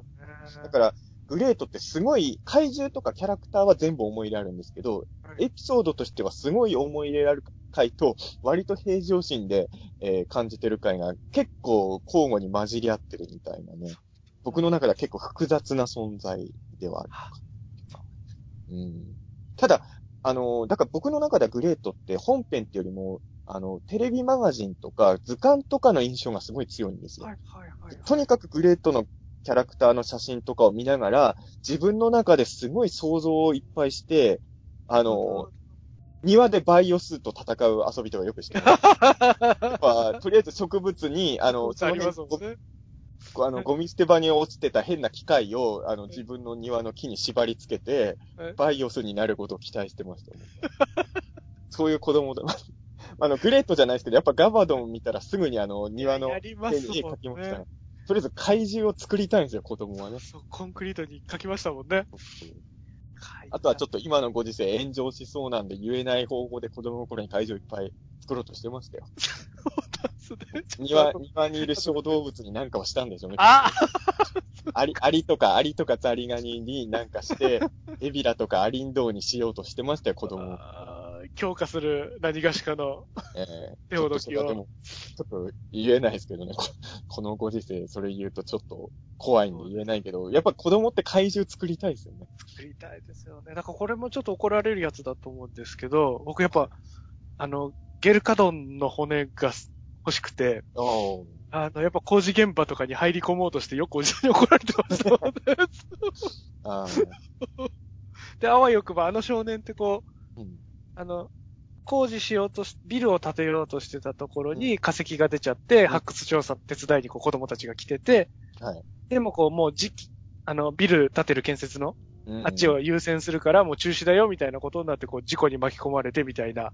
だから、グレートってすごい、怪獣とかキャラクターは全部思い入れあるんですけど、はいエピソードとしてはすごい思い入れある回と、割と平常心で、えー感じてる回が結構交互に混じり合ってるみたいなね。僕の中では結構複雑な存在ではある。うん。ただ、あの、だから僕の中ではグレートって本編っていうよりも、あの、テレビマガジンとか図鑑とかの印象がすごい強いんですよ。はいはいはい。とにかくグレートのキャラクターの写真とかを見ながら、自分の中ですごい想像をいっぱいして、あの、庭でバイオスと戦う遊びとかよくしてます。やっぱとりあえず植物に、あの、そあのりますもんね。ごあの、ゴミ捨て場に落ちてた変な機械を、あの、自分の庭の木に縛り付けてはい、バイオスになることを期待してました。そういう子供だ。あの、グレートじゃないですけど、やっぱガバドン見たらすぐにあの、庭の絵に描きましたねね。。とりあえず怪獣を作りたいんですよ、子供はね。そう、コンクリートに書きましたもんね。あとはちょっっと今のご時世炎上しそうなんで言えない方法で子供の頃に怪獣いっぱい作ろうとしてましたよ。と、庭、庭にいる小動物に何かをしたんでしょうね。あアリ、アリとか、アリとかザリガニになんかして、エビラとかアリンドウにしようとしてましたよ、子供強化する何がしかのええ 手ほどきを。ちょっとそれはでも、ちょっと言えないですけどね。ここのご時世、それ言うとちょっと怖いんで言えないけど、やっぱ子供って怪獣作りたいですよね。作りたいですよね。だからこれもちょっと怒られるやつだと思うんですけど、僕やっぱ、あの、ゲルカドンの骨が欲しくて、ああの、やっぱ工事現場とかに入り込もうとしてよくおじさんに怒られてましたもんね。あ。あ で、あわよくばあの少年ってこう、あ。うん。あの、工事しようとし、ビルを建てようとしてたところに化石が出ちゃって、ん発掘調査手伝いにこう子供たちが来てて、はい。でもこうもう時期、あの、ビル建てる建設のうんあっちを優先するからもう中止だよみたいなことになってこう事故に巻き込まれてみたいな。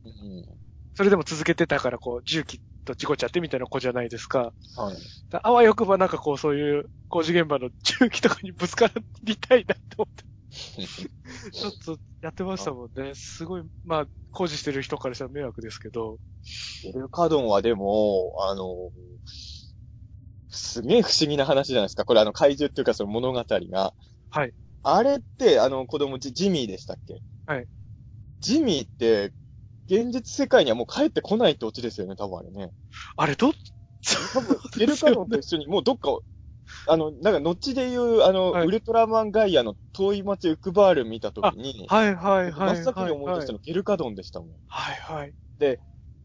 うん。それでも続けてたからこう重機と事故っちゃってみたいな子じゃないですか。はい。だあわよくばなんかこうそういう工事現場の 重機とかにぶつかりたいなって思って、ちょっとやってましたもんね。すごい、まあ工事してる人からしたら迷惑ですけど。ゲルカドンはでも、あの、すげえ不思議な話じゃないですか。これあの怪獣っていうかその物語が。はい。あれって、あの子供ジ、ジミーでしたっけ？はい。ジミーって、現実世界にはもう帰ってこないってオチですよね、多分あれね。あれどっ多分、ゲルカドンと一緒に もうどっか、あの、なんか、後で言う、あの、はいウルトラマンガイアの遠い街ウクバール見たときに、はいはいはいはい。真っ先に思い出したのゲルカドンでしたもん。はいはい。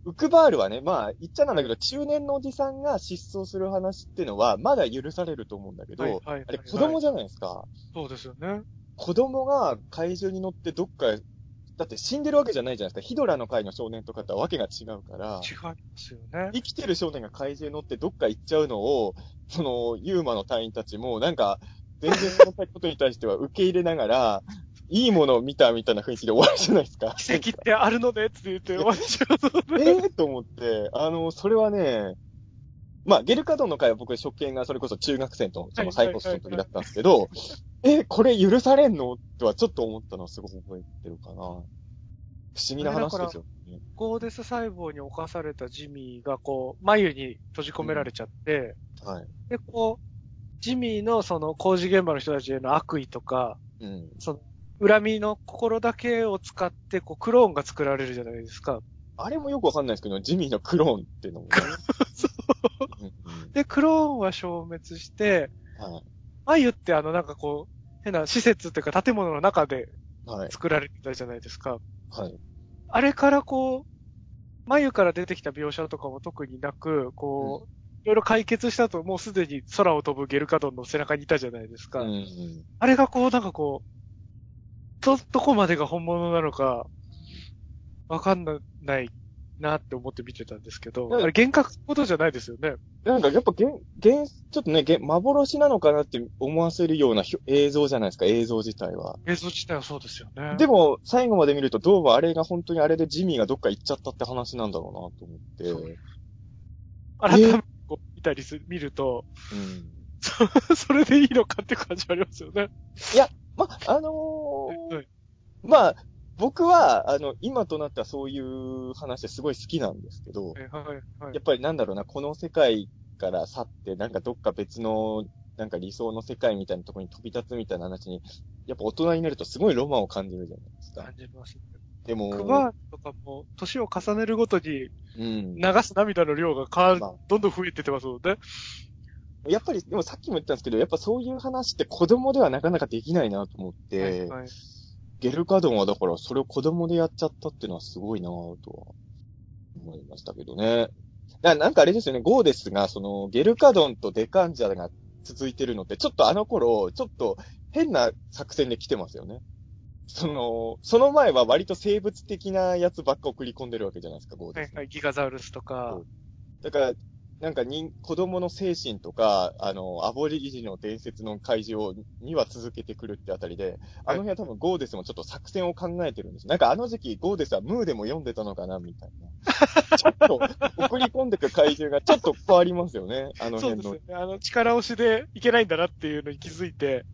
ウクバールはね、まあ、言っちゃなんだけど、中年のおじさんが失踪する話っていうのは、まだ許されると思うんだけど、はいはいはいあれ子供じゃないですか。そうですよね。子供が怪獣に乗ってどっかへ、だって死んでるわけじゃないじゃないですか。ヒドラの会の少年とかとはわけが違うから、違いますよね。生きてる少年が怪獣に乗ってどっか行っちゃうのを、その、ユーマの隊員たちも、なんか、全然そのことに対しては受け入れながら、いいものを見たみたいな雰囲気で終わるじゃないですか。奇跡ってあるのねって言って終わっちゃう。ええと思って、あの、それはね、まあ、ゲルカドンの回は僕、初見がそれこそ中学生とその最高スの時だったんですけど、え、これ許されんの？とはちょっと思ったのはすごく覚えてるかな。不思議な話ですよね。ゴーデス細胞に侵されたジミーがこう、眉に閉じ込められちゃって、はい。で、こう、ジミーのその工事現場の人たちへの悪意とか、うん。その、恨みの心だけを使って、こう、クローンが作られるじゃないですか。あれもよくわかんないですけど、ジミーのクローンっていうのもね。うんで、クローンは消滅して、うんはい。眉ってあの、なんかこう、変な施設っていうか建物の中ではい。作られてたじゃないですか。はい。あれからこう、眉から出てきた描写とかも特になく、こう、いろいろ解決したと、もうすでに空を飛ぶゲルカドンの背中にいたじゃないですか。うんうん。あれがこう、なんかこう、ど、どこまでが本物なのか、わかんないなって思って見てたんですけど、うんあれ幻覚ことじゃないですよね。なんかやっぱ現、現、ちょっとね、現幻なのかなって思わせるような映像じゃないですか、映像自体は。映像自体はそうですよね。でも、最後まで見ると、どうもあれが本当にあれでジミーがどっか行っちゃったって話なんだろうなと思って。改めてこう見たりする、見ると、うん。それでいいのかって感じありますよね。ま、あのーはいまあ、僕は、あの、今となってはそういう話すごい好きなんですけど、はい、はい、はいやっぱりなんだろうな、この世界から去って、なんかどっか別の、なんか理想の世界みたいなところに飛び立つみたいな話に、やっぱ大人になるとすごいロマンを感じるじゃないですか感。じますね。でも、クバーとかも、年を重ねるごとにうん。流す涙の量が変わる、まあどんどん増えてってますもんね。やっぱり、でもさっきも言ったんですけど、やっぱそういう話って子供ではなかなかできないなと思って、はいはいゲルカドンはだからそれを子供でやっちゃったっていうのはすごいなぁとは思いましたけどね。だなんかあれですよね、ゴーデスがそのゲルカドンとデカンジャが続いてるのって、ちょっとあの頃、ちょっと変な作戦で来てますよね。その、その前は割と生物的なやつばっか送り込んでるわけじゃないですか、ゴーデス。はいはい、ギガザウルスとか、だから、なんか人、子供の精神とか、あの、アボリギジの伝説の怪獣には続けてくるってあたりで、あの辺は多分ゴーデスもちょっと作戦を考えてるんです。なんかあの時期ゴーデスはムーでも読んでたのかなみたいな。ちょっと送り込んでく怪獣がちょっと変わりますよね。あの辺の。そうですよね。あの、力押しでいけないんだなっていうのに気づいて、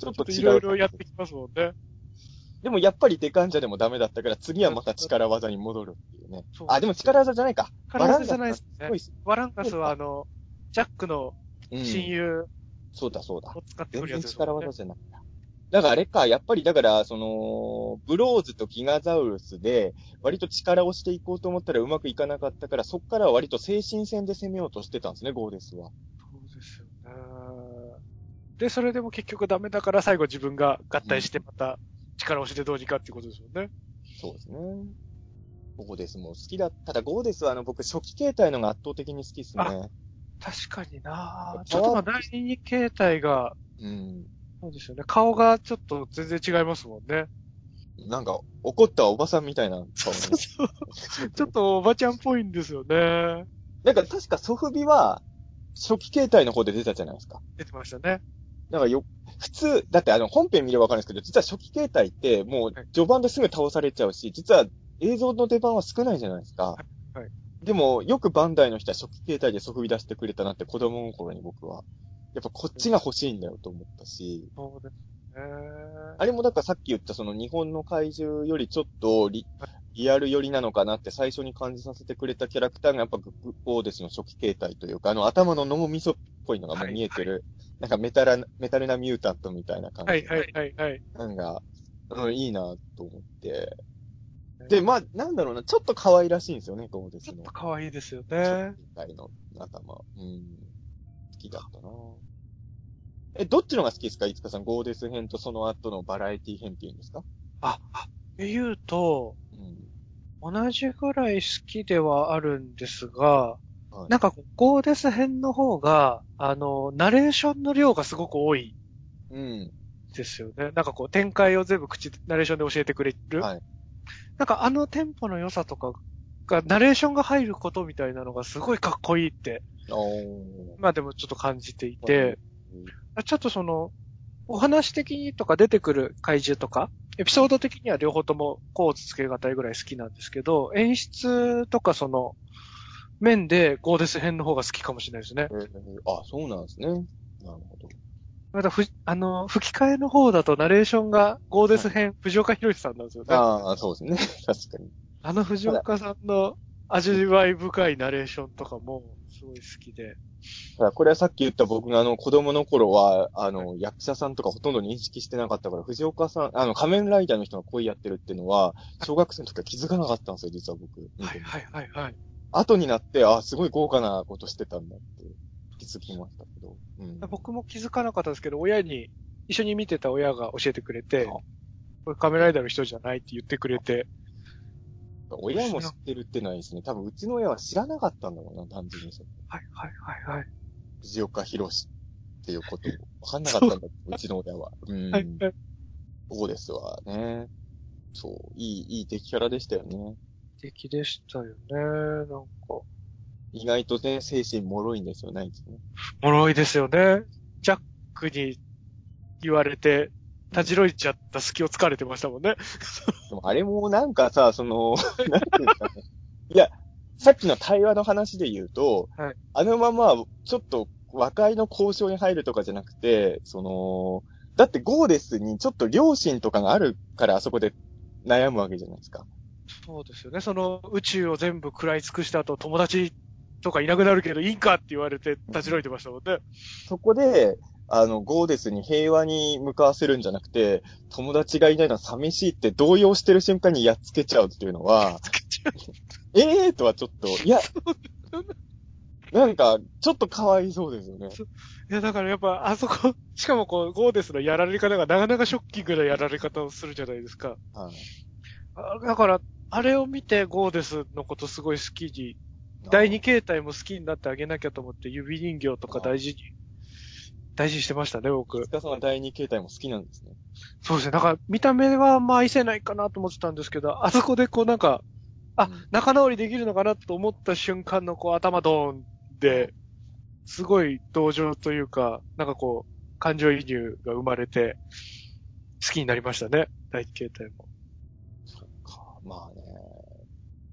ちょっと違う。いろいろやってきますもんね。でもやっぱりデカンジャでもダメだったから、次はまた力技に戻るっていうね。そうあ、でも力技じゃないか。力技じゃないですねバランガス。はあの、ジャックの親友そうだそうだ。を使ってく全然るやつですもんね力技。じゃなくて。だからあれか、やっぱりだから、その、ブローズとギガザウルスで、割と力をしていこうと思ったらうまくいかなかったから、そっからは割と精神戦で攻めようとしてたんですね、ゴーデスは。そうですよね。で、それでも結局ダメだから最後自分が合体してまた力押しでどうにかっていうことですよね。そうですね。ゴーデスも好きだ。ただゴーデスはあの、僕初期形態のが圧倒的に好きですね。確かになちょっとまあ第二形態が、うん。そうですよね。顔がちょっと全然違いますもんね。なんか、怒ったおばさんみたいな顔ねちょっとおばちゃんっぽいんですよね。なんか確かソフビは、初期形態の方で出たじゃないですか。出てましたね。なんかよ、普通、だってあの本編見ればわかるんですけど、実は初期形態ってもうはい序盤ですぐ倒されちゃうし、実は映像の出番は少ないじゃないですか。はいはいでも、よくバンダイの人は初期形態でソフビ出してくれたなって子供の頃に僕は。やっぱこっちが欲しいんだよと思ったし、そうですね。あれもだからさっき言ったその日本の怪獣よりちょっとリリアル寄りなのかなって最初に感じさせてくれたキャラクターがやっぱグッゴーデスの初期形態というか、あの頭の脳みそっぽいのがもう見えてる、なんかメタラ、メタルなミュータントみたいな感じ。はいはいはいはい。なんか、うん、いいなと思って。で、まあ、なんだろうな、ちょっと可愛らしいんですよね、ゴーデスのちょっと。可愛いですよ初ね。期形態の頭。うん。好きだったなえ、どっちのが好きですかいつかさん、ゴーデス編とその後のバラエティ編っていうんですか？あ、で言うと、うん。同じぐらい好きではあるんですが、はいなんかゴーデス編の方が、あの、ナレーションの量がすごく多いうん。ですよね。なんかこう、展開を全部口で、ナレーションで教えてくれる。はいなんかあのテンポの良さとかが、ナレーションが入ることみたいなのがすごいかっこいいって。まあでもちょっと感じていて、ちょっとその、お話的にとか出てくる怪獣とか、エピソード的には両方ともコーツつけがたいぐらい好きなんですけど、演出とかその、面でゴーデス編の方が好きかもしれないですねえ。ーあ、そうなんですね。なるほど。またふ、あの、吹き替えの方だとナレーションがゴーデス編、藤岡弘さんなんですよね。あああ、そうですね。確かに。の藤岡さんの味わい深いナレーションとかもすごい好きで。これはさっき言った僕があの子供の頃は、あの、役者さんとかほとんど認識してなかったから、藤岡さん、あの、仮面ライダーの人が声やってるっていうのは、小学生の時は気づかなかったんですよ、実は僕。はいはいはいはい。後になって、あ、すごい豪華なことしてたんだって気づきましたけど。うん。僕も気づかなかったですけど、親に、一緒に見てた親が教えてくれてあ、これカメライダーの人じゃないって言ってくれて、親も知ってるってのはいいですね。多分うちの親は知らなかったんだろうな、単純に。はいはいはいはい。藤岡弘っていうことわかんなかったんだ、うちの親は。うん。はいはい。そうですわね。そう、いい、いい敵キャラでしたよね。敵でしたよね。なんか、意外とね、精神脆いんですよね、あいつね。脆いですよね。ジャックに言われて、たじろいちゃった隙を突かれてましたもんね。あれもなんかさ、その、なんていうんですかね。いや、さっきの対話の話で言うと、はいあのまま、ちょっと和解の交渉に入るとかじゃなくて、その、だってゴーデスにちょっと良心とかがあるからあそこで悩むわけじゃないですか。そうですよね。その宇宙を全部食らい尽くした後、友達とかいなくなるけどいいかって言われて、たじろいてましたもんね。そこで、あの、ゴーデスに平和に向かわせるんじゃなくて、友達がいないのは寂しいって動揺してる瞬間にやっつけちゃうっていうのは、ええーとはちょっと、いや、なんか、ちょっとかわいそうですよね。いや、だからやっぱ、あそこ、しかもこう、ゴーデスのやられ方がなかなかショッキングなやられ方をするじゃないですか。はいあだから、あれを見てゴーデスのことすごい好きに、第二形態も好きになってあげなきゃと思って指人形とか大事に、大事にしてましたね、僕。塚さんは第二形態も好きなんですね。そうですね。なんか、見た目はまあ愛せないかなと思ってたんですけど、あそこでこうなんか、あうん、仲直りできるのかなと思った瞬間のこう頭ドーンで、すごい同情というか、なんかこう、感情移入が生まれて、好きになりましたね。第一形態も。そっか、まあね。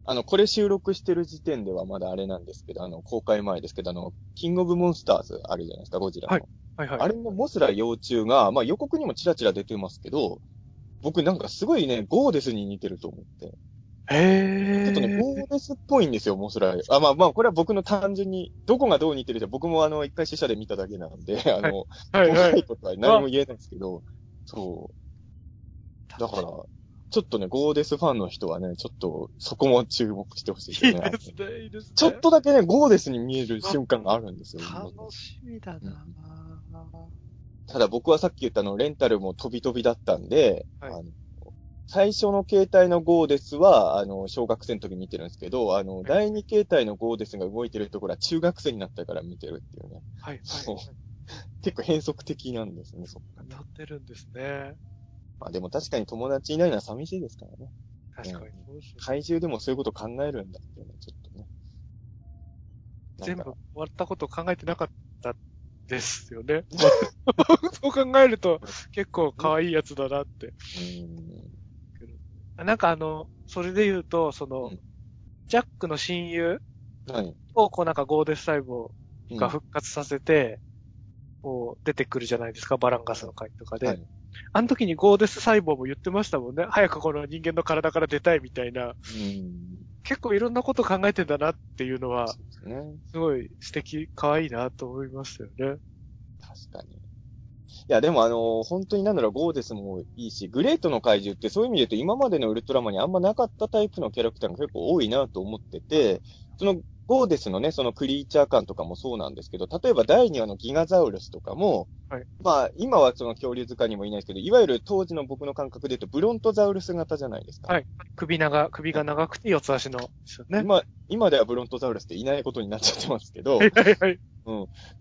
あの、これ収録してる時点ではまだあれなんですけど、あの、公開前ですけど、あの、キングオブモンスターズあるじゃないですか、ゴジラの。はいはいはい。あれのモスラ幼虫が、まあ予告にもチラチラ出てますけど、僕なんかすごいね、ゴーデスに似てると思って。へー。ちょっとね、ゴーデスっぽいんですよ、モスラ。あ、まあまあ、これは僕の単純に、どこがどう似てるじゃ、僕もあの、一回試写で見ただけなんで、あの、はいはい。細いことは何も言えないんですけど、そう。だから、ちょっとね、ゴーデスファンの人はね、ちょっと、そこも注目してほしいですね。いいですね、いいですね。ちょっとだけね、ゴーデスに見える瞬間があるんですよ。楽しみだなただ僕はさっき言ったあの、レンタルも飛び飛びだったんで、はいあの最初の形態のゴーデスは、あの、小学生の時に見てるんですけど、あの、第二形態のゴーデスが動いてるところは中学生になったから見てるっていうね。はい、はい。結構変則的なんですね、そこがね。なってるんですね。まあでも確かに友達いないのは寂しいですからね。確かに。怪獣でもそういうこと考えるんだっていうのはちょっとね。全部終わったことを考えてなかったですよね。そう考えると結構可愛いやつだなって。うーん。なんかあの、それで言うと、その、うんジャックの親友何をこうなんかゴーデス細胞うんが復活させて、こう出てくるじゃないですか、バランガスの回とかで。はいあの時にゴーデス細胞も言ってましたもんね。早くこの人間の体から出たいみたいな。うん。結構いろんなこと考えてんだなっていうのは、ね。すごい素敵、可愛いなと思いますよね。確かに。いや、でもあの、本当になんだろう、ゴーデスもいいし、グレートの怪獣ってそういう意味で言うと今までのウルトラマンにあんまなかったタイプのキャラクターが結構多いなと思ってて、そのゴーデスのね、そのクリーチャー感とかもそうなんですけど、例えば第2話のギガザウルスとかも、はいまあ、今はその恐竜図鑑にもいないですけど、いわゆる当時の僕の感覚で言うとブロントザウルス型じゃないですか。はい首長、首が長くて四つ足のね。今、今ではブロントザウルスっていないことになっちゃってますけどは、いはいはい。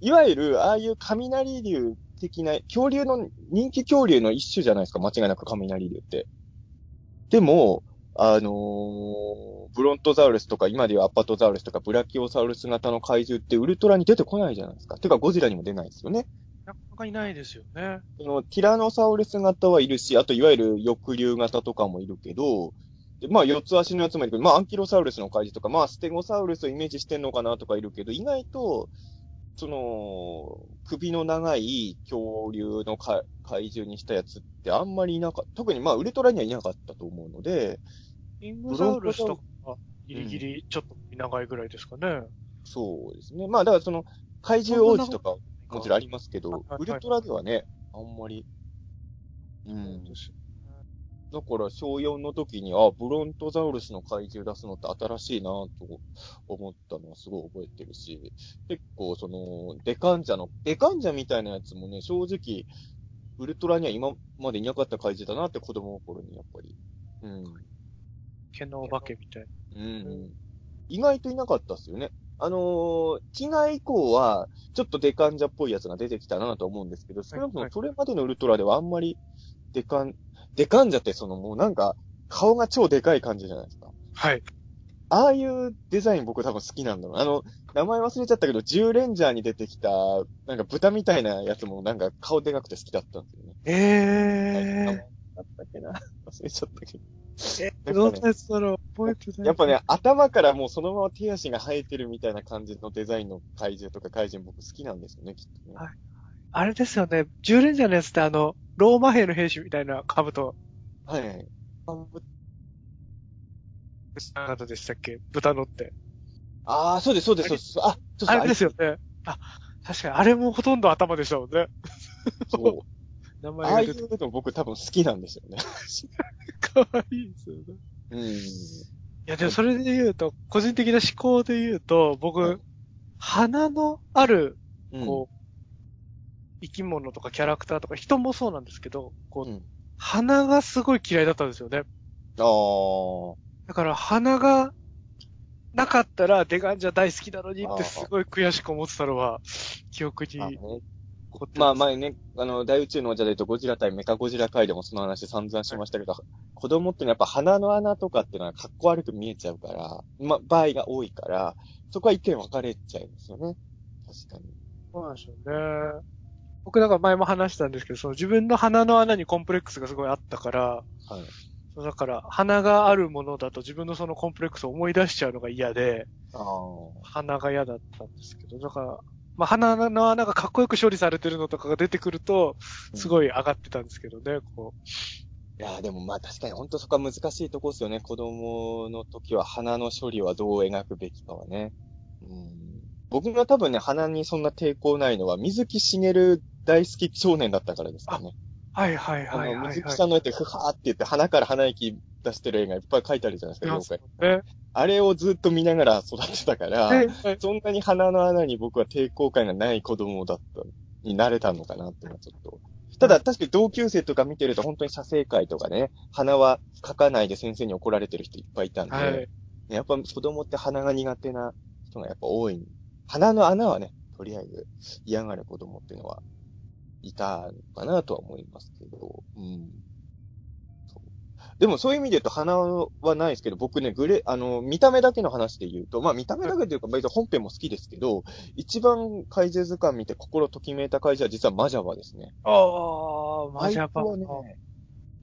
いわゆる、ああいう雷竜的な、恐竜の、人気恐竜の一種じゃないですか、間違いなく雷竜って。でも、あのーブロントザウルスとか、今でいうアパトザウルスとか、ブラキオサウルス型の怪獣ってウルトラに出てこないじゃないですか。てか、ゴジラにも出ないですよね。なかなかいないですよね。その、ティラノサウルス型はいるし、あと、いわゆる翼竜型とかもいるけど、でまあ、四つ足のやつもいるけど、まあ、アンキロサウルスの怪獣とか、まあ、ステゴサウルスをイメージしてんのかなとかいるけど、意外と、その、首の長い恐竜のか怪獣にしたやつってあんまりいなかった。特にまあ、ウルトラにはいなかったと思うので、イングザウルスとかはギリギリちょっと長いぐらいですかね。そうですね。まあ、だからその、怪獣王子とかもちろんありますけどウルトラではね、あんまり、うん。だから、小4の時に、あ、ブロントザウルスの怪獣出すのって新しいなと思ったのはすごい覚えてるし、結構その、デカンジャの、デカンジャみたいなやつもね、正直、ウルトラには今までいなかった怪獣だなって子供の頃にやっぱり、うん。毛のお化けみたいな。うん。意外といなかったっすよね。あのー、機内以降は、ちょっとデカンジャっぽいやつが出てきたなと思うんですけど、少なくともそれまでのウルトラではあんまりデカン、デカンジャってそのもうなんか、顔が超でかい感じじゃないですか。はい。ああいうデザイン僕多分好きなんだろう。あの、名前忘れちゃったけど、ジューレンジャーに出てきた、なんか豚みたいなやつもなんか顔でかくて好きだったんですよね。え名前えだったっけな 忘れちゃったけど。ー。え、ねどんなやつだろう覚えてない。やっぱね、頭からもうそのまま手足が生えてるみたいな感じのデザインの怪獣とか怪人僕好きなんですよね、きっとね。はいあれですよね、10レンジャーのやつってあの、ローマ兵の兵士みたいな兜、はいはい。なかでしたっけ？豚のって。ああ、そうです、そうです、そうです。あ、そうあれですよね。あ、確かに、あれもほとんど頭でしたもんね。そう。名ああいうの僕多分好きなんですよね。かわいいですよね。うん。いや、でもそれで言うと、個人的な思考で言うと、僕、はい鼻のある、うん。こう、生き物とかキャラクターとか人もそうなんですけど、こう、うん。鼻がすごい嫌いだったんですよね。ああ。だから鼻がなかったらデガンジャ大好きなのにってすごい悔しく思ってたのは、記憶にあね残ってまあ。前ね、あの、大宇宙の王者で言うとゴジラ対メカゴジラ回でもその話散々しましたけど、子供ってのはやっぱ鼻の穴とかっていうのはかっこ悪く見えちゃうから、まあ場合が多いから、そこは意見分かれちゃうんですよね。確かに。そうなんですよね。僕だから前も話したんですけど、その自分の鼻の穴にコンプレックスがすごいあったから、はい。そうだから鼻があるものだと自分のそのコンプレックスを思い出しちゃうのが嫌で、ああ。鼻が嫌だったんですけど、だから、まあ鼻の穴がかっこよく処理されてるのとかが出てくると、すい。ごい上がってたんですけどね、こう。いや、でもまあ確かに本当そこは難しいとこですよね。子供の時は鼻の処理はどう描くべきかはね。うん、僕が多分ね、鼻にそんな抵抗ないのは、水木しげる大好き少年だったからですかね。はいはいはいはい、水はい。木さんの絵って、ふはーって言って、鼻から鼻息出してる絵がいっぱい描いてあるじゃないですか、妖怪。ね。あれをずっと見ながら育ってたから、そんなに鼻の穴に僕は抵抗感がない子供だった、になれたのかなっていうのはちょっと。ただ、確かに同級生とか見てると本当に写生会とかね、鼻は描かないで先生に怒られてる人いっぱいいたんで、はい。やっぱ子供って鼻が苦手な人がやっぱ多い。鼻の穴はね、とりあえず嫌がる子供っていうのはいたのかなとは思いますけど、うん。でもそういう意味で言うと鼻はないですけど、僕ね、グレ、あの、見た目だけの話で言うと、まあ見た目だけというか別に本編も好きですけど、一番怪獣図鑑見て心ときめいた怪獣は実はマジャバですね。ああ、マジャパあいつはン。ね、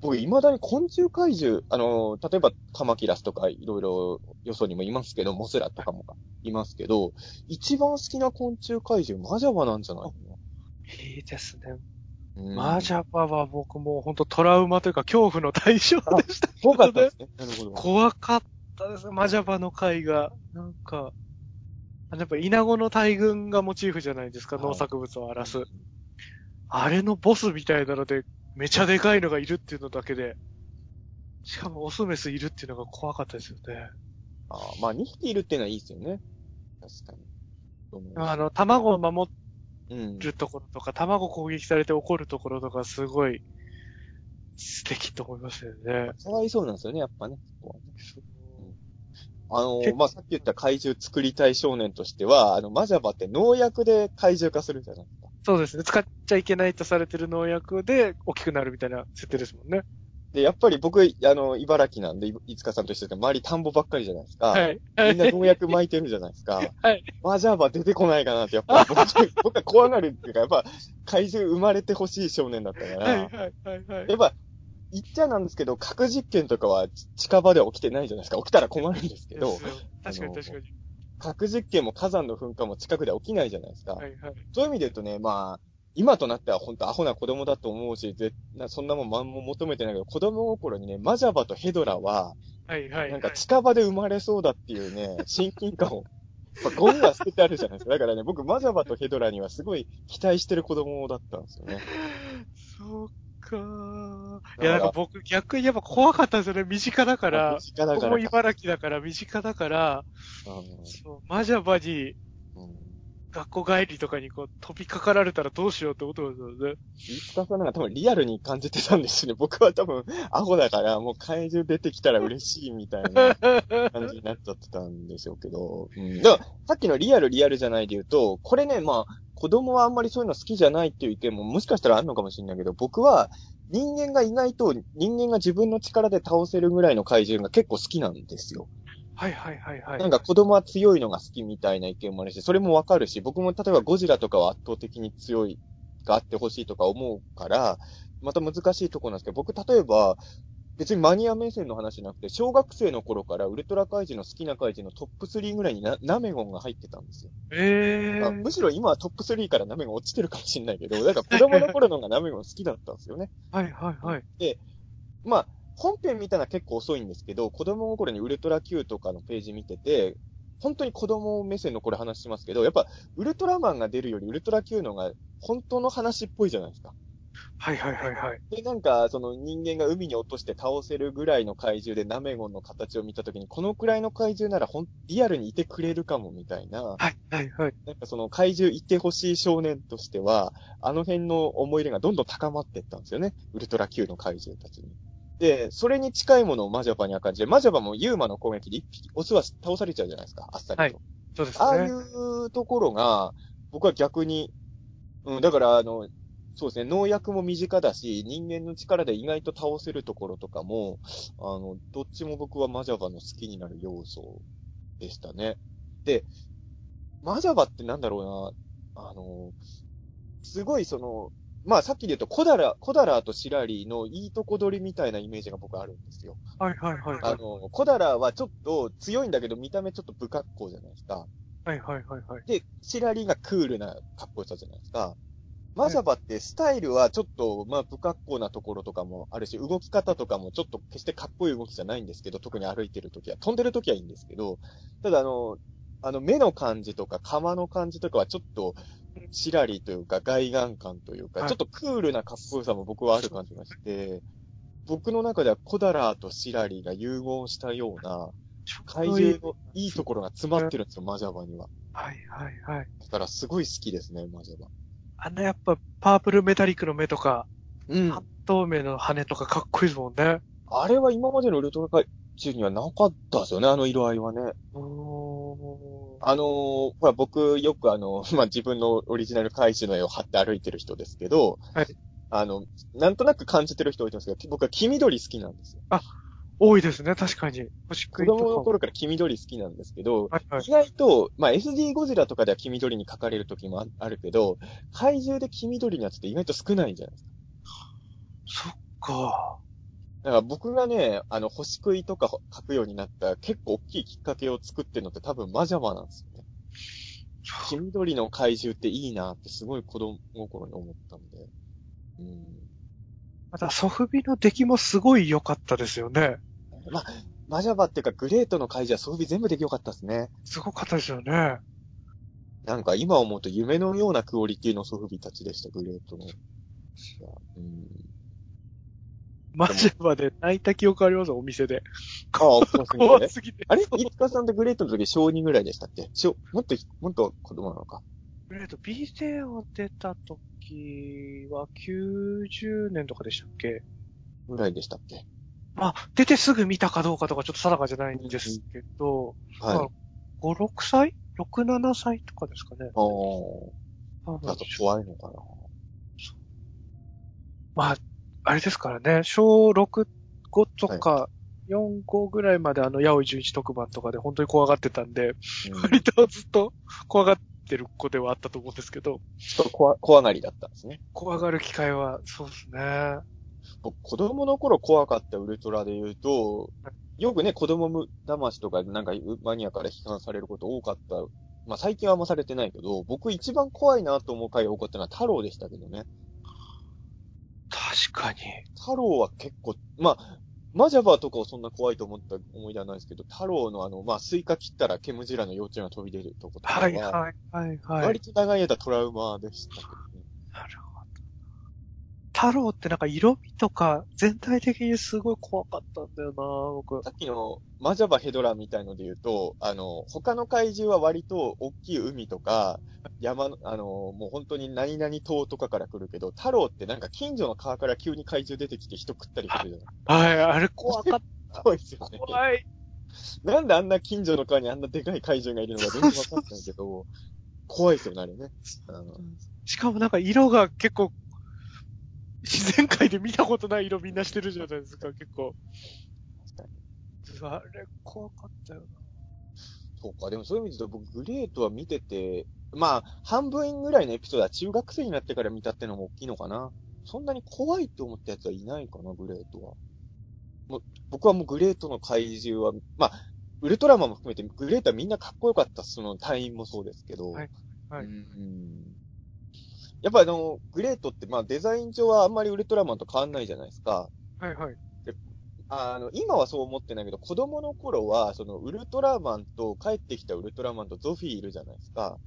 僕、未だに昆虫怪獣、あの、例えばカマキラスとかいろいろよそにもいますけど、モスラとかもいますけど、一番好きな昆虫怪獣、マジャバなんじゃないの？いいですね。うんマジャパは僕もう本当トラウマというか恐怖の対象でしたけ怖かどねったです。ね。なるほど。怖かったです。マジャパの回が。なんか、やっぱイナゴの大群がモチーフじゃないですか、はい農作物を荒らす。あれのボスみたいなので、めちゃでかいのがいるっていうのだけで、しかもオスメスいるっていうのが怖かったですよね。あーまあ、2匹いるっていうのはいいですよね。確かに。うんあの、卵を守うん。るところとか、卵攻撃されて怒るところとか、すごい素敵と思いますよね。かわいそうなんですよね、やっぱね。そこはねあのまあ、さっき言った怪獣作りたい少年としては、あの、マジャバって農薬で怪獣化するじゃない。そうですね。使っちゃいけないとされてる農薬で大きくなるみたいな設定ですもんね。で、やっぱり僕、あの、茨城なんで、いいつかさんと一緒で、周り田んぼばっかりじゃないですか。はい。みんな農薬撒いてるじゃないですか。はい。マジャバ出てこないかなって、やっぱ 僕、僕は怖がるっていうか、やっぱ、怪獣生まれてほしい少年だったから、はい、はい、はい、はいや。っぱ、言っちゃなんですけど、核実験とかは近場では起きてないじゃないですか。起きたら困るんですけど確かに確かに。核実験も火山の噴火も近くで起きないじゃないですか。はい、はい。そういう意味で言うとね、まあ、今となっては本当アホな子供だと思うし、ぜなそんなもん何も求めてないけど、子供心にね、マジャバとヘドラは、はい、はい。なんか近場で生まれそうだっていうね、親近感を、まあ、ゴミは捨ててあるじゃないですか。だからね、僕、マジャバとヘドラにはすごい期待してる子供だったんですよね。そうかいや、なんか僕逆にやっぱ怖かったんですよね。身近だから身。近だここもからか。茨城だから、身近だから、うんそう、マジャバに、うん学校帰りとかにこう飛びかかられたらどうしようって思ってますよね。飯塚さんなんか多分リアルに感じてたんですよね。僕は多分アホだからもう怪獣出てきたら嬉しいみたいな 感じになっちゃってたんでしょうけど。うん。だからさっきのリアルリアルじゃないで言うと、これね、まあ、子供はあんまりそういうの好きじゃないっていう意見ももしかしたらあるのかもしれないけど、僕は人間が意外と人間が自分の力で倒せるぐらいの怪獣が結構好きなんですよ。はいはいはいはい。なんか子供は強いのが好きみたいな意見もあるし、それもわかるし、僕も例えばゴジラとかは圧倒的に強いがあってほしいとか思うから、また難しいところなんですけど、僕例えば、別にマニア目線の話じゃなくて、小学生の頃からウルトラ怪人の好きな怪人のトップ3ぐらいになナメゴンが入ってたんですよ。ええあむしろ今はトップ3からナメゴン落ちてるかもしれないけど、だから子供の頃の方がナメゴン好きだったんですよね。はいはいはい。まあ、本編見たのは結構遅いんですけど、子供の頃にウルトラ Q とかのページ見てて、本当に子供目線のこれ話しますけど、やっぱ、ウルトラマンが出るよりウルトラ Q のが本当の話っぽいじゃないですか。はいはいはいはい。で、なんか、その人間が海に落として倒せるぐらいの怪獣でナメゴンの形を見たときに、このくらいの怪獣ならほん、リアルにいてくれるかもみたいな、はいはいはい。なんかその怪獣いてほしい少年としては、あの辺の思い入れがどんどん高まっていったんですよね。ウルトラ Q の怪獣たちに。で、それに近いものをマジャバには感じて、マジャバもユーマの攻撃で一匹、オスは倒されちゃうじゃないですか、あっさりと。はいそうですね。ああいうところが、僕は逆に、うん、だから、あの、そうですね、農薬も身近だし、人間の力で意外と倒せるところとかも、あの、どっちも僕はマジャバの好きになる要素でしたね。で、マジャバってなんだろうな、あの、すごいその、まあさっきで言うと、コダラ、コダラとシラリーのいいとこ取りみたいなイメージが僕あるんですよ。はいはいはいはい。あの、コダラはちょっと強いんだけど見た目ちょっと不格好じゃないですか。はいはいはいはい。で、シラリーがクールな格好したじゃないですか。マジャバってスタイルはちょっと、まあ不格好なところとかもあるし、動き方とかもちょっと決してかっこいい動きじゃないんですけど、特に歩いてるときは、飛んでるときはいいんですけど、ただあの、あの目の感じとか、釜の感じとかはちょっと、シラリーというか、外眼感というか、はいちょっとクールなかっこよさも僕はある感じがして、僕の中ではコダラーとシラリーが融合したような、怪獣のいいところが詰まってるんですよ、マジャバには。はいはいはい。だからすごい好きですね、マジャバ。あんなやっぱパープルメタリックの目とか、うん半透明の羽とかかっこいいですもんね。あれは今までのウルトラ怪獣にはなかったですよね、あの色合いはね。おあのーほら、僕、よくあの、まあ、自分のオリジナル怪獣の絵を貼って歩いてる人ですけど、はいあの、なんとなく感じてる人多いと思うんですけど、僕は黄緑好きなんですよ。多いですね、確かに。星子食いとかも。供の頃から黄緑好きなんですけど、はいはい意。外と、まあ、SD ゴジラとかでは黄緑に描かれる時もああるけど、怪獣で黄緑のやつって意外と少ないんじゃないですか。そっか。だから僕がね、あの、星食いとか描くようになった結構大きいきっかけを作ってるのって多分マジャマなんですよね。黄緑の怪獣っていいなってすごい子供心に思ったんで。うん。またソフビの出来もすごい良かったですよね。まあ、マジャバっていうかグレートの怪獣は装備全部できよかったですね。すごかったですよね。なんか今思うと夢のようなクオリティのソフビたちでした、グレートの。うん。マジャバで泣いた記憶ありますお店で。ああ、怖すぎて。あれ？いつかさんってグレートの時小2ぐらいでしたっけ？小、もっと、もっと子供なのか。グレート、ビデオ出た時は90年とかでしたっけ？ぐらいでしたっけ？あ、出てすぐ見たかどうかとかちょっと定かじゃないんですけど、はい。まあ5、6歳 ?6、7歳とかですかね。ああ。だと怖いのかな。まあ、あれですからね、小6、5とか、4、5ぐらいまであの、八尾11特番とかで本当に怖がってたんで、うん割とずっと怖がってる子ではあったと思うんですけど、ちょっと怖、怖がりだったんですね。怖がる機会は、そうですね。僕、子供の頃怖かったウルトラで言うと、よくね、子供む騙しとか、なんかマニアから批判されること多かった。まあ最近はあんまされてないけど、僕一番怖いなと思う回が多かったのは太郎でしたけどね。確かに。太郎は結構、まあ、マジャバーとかはそんな怖いと思った思い出はないですけど、太郎のあの、まあ、スイカ切ったらケムジラの幼虫が飛び出るとことかは、はい、はい、はい、はい。割と長い間トラウマでしたけどね。なるほど。太郎ってなんか色味とか全体的にすごい怖かったんだよな、僕。さっきのマジャバヘドラみたいので言うと、あの、他の怪獣は割と大きい海とか、山の、あの、もう本当に何々島とかから来るけど、太郎ってなんか近所の川から急に怪獣出てきて人食ったりするじゃないはい、あれ怖かっ怖いですよた。ね。怖い。なんであんな近所の川にあんなでかい怪獣がいるのか全然わかんないけど、怖いですよね、あれね。うんしかもなんか色が結構、自然界で見たことない色みんなしてるじゃないですか、結構。あれ怖かったよな。そうか、でもそういう意味で言うと僕、グレートは見てて、まあ、半分ぐらいのエピソードは中学生になってから見たってのも大きいのかな。そんなに怖いって思ったやつはいないかな、グレートは。もう僕はもうグレートの怪獣は、まあ、ウルトラマンも含めてグレートはみんなかっこよかった。その隊員もそうですけど。はいはいうんやっぱあの、グレートってまあデザイン上はあんまりウルトラマンと変わんないじゃないですか。はいはい。あの、今はそう思ってないけど、子供の頃は、その、ウルトラマンと、帰ってきたウルトラマンとゾフィーいるじゃないですか。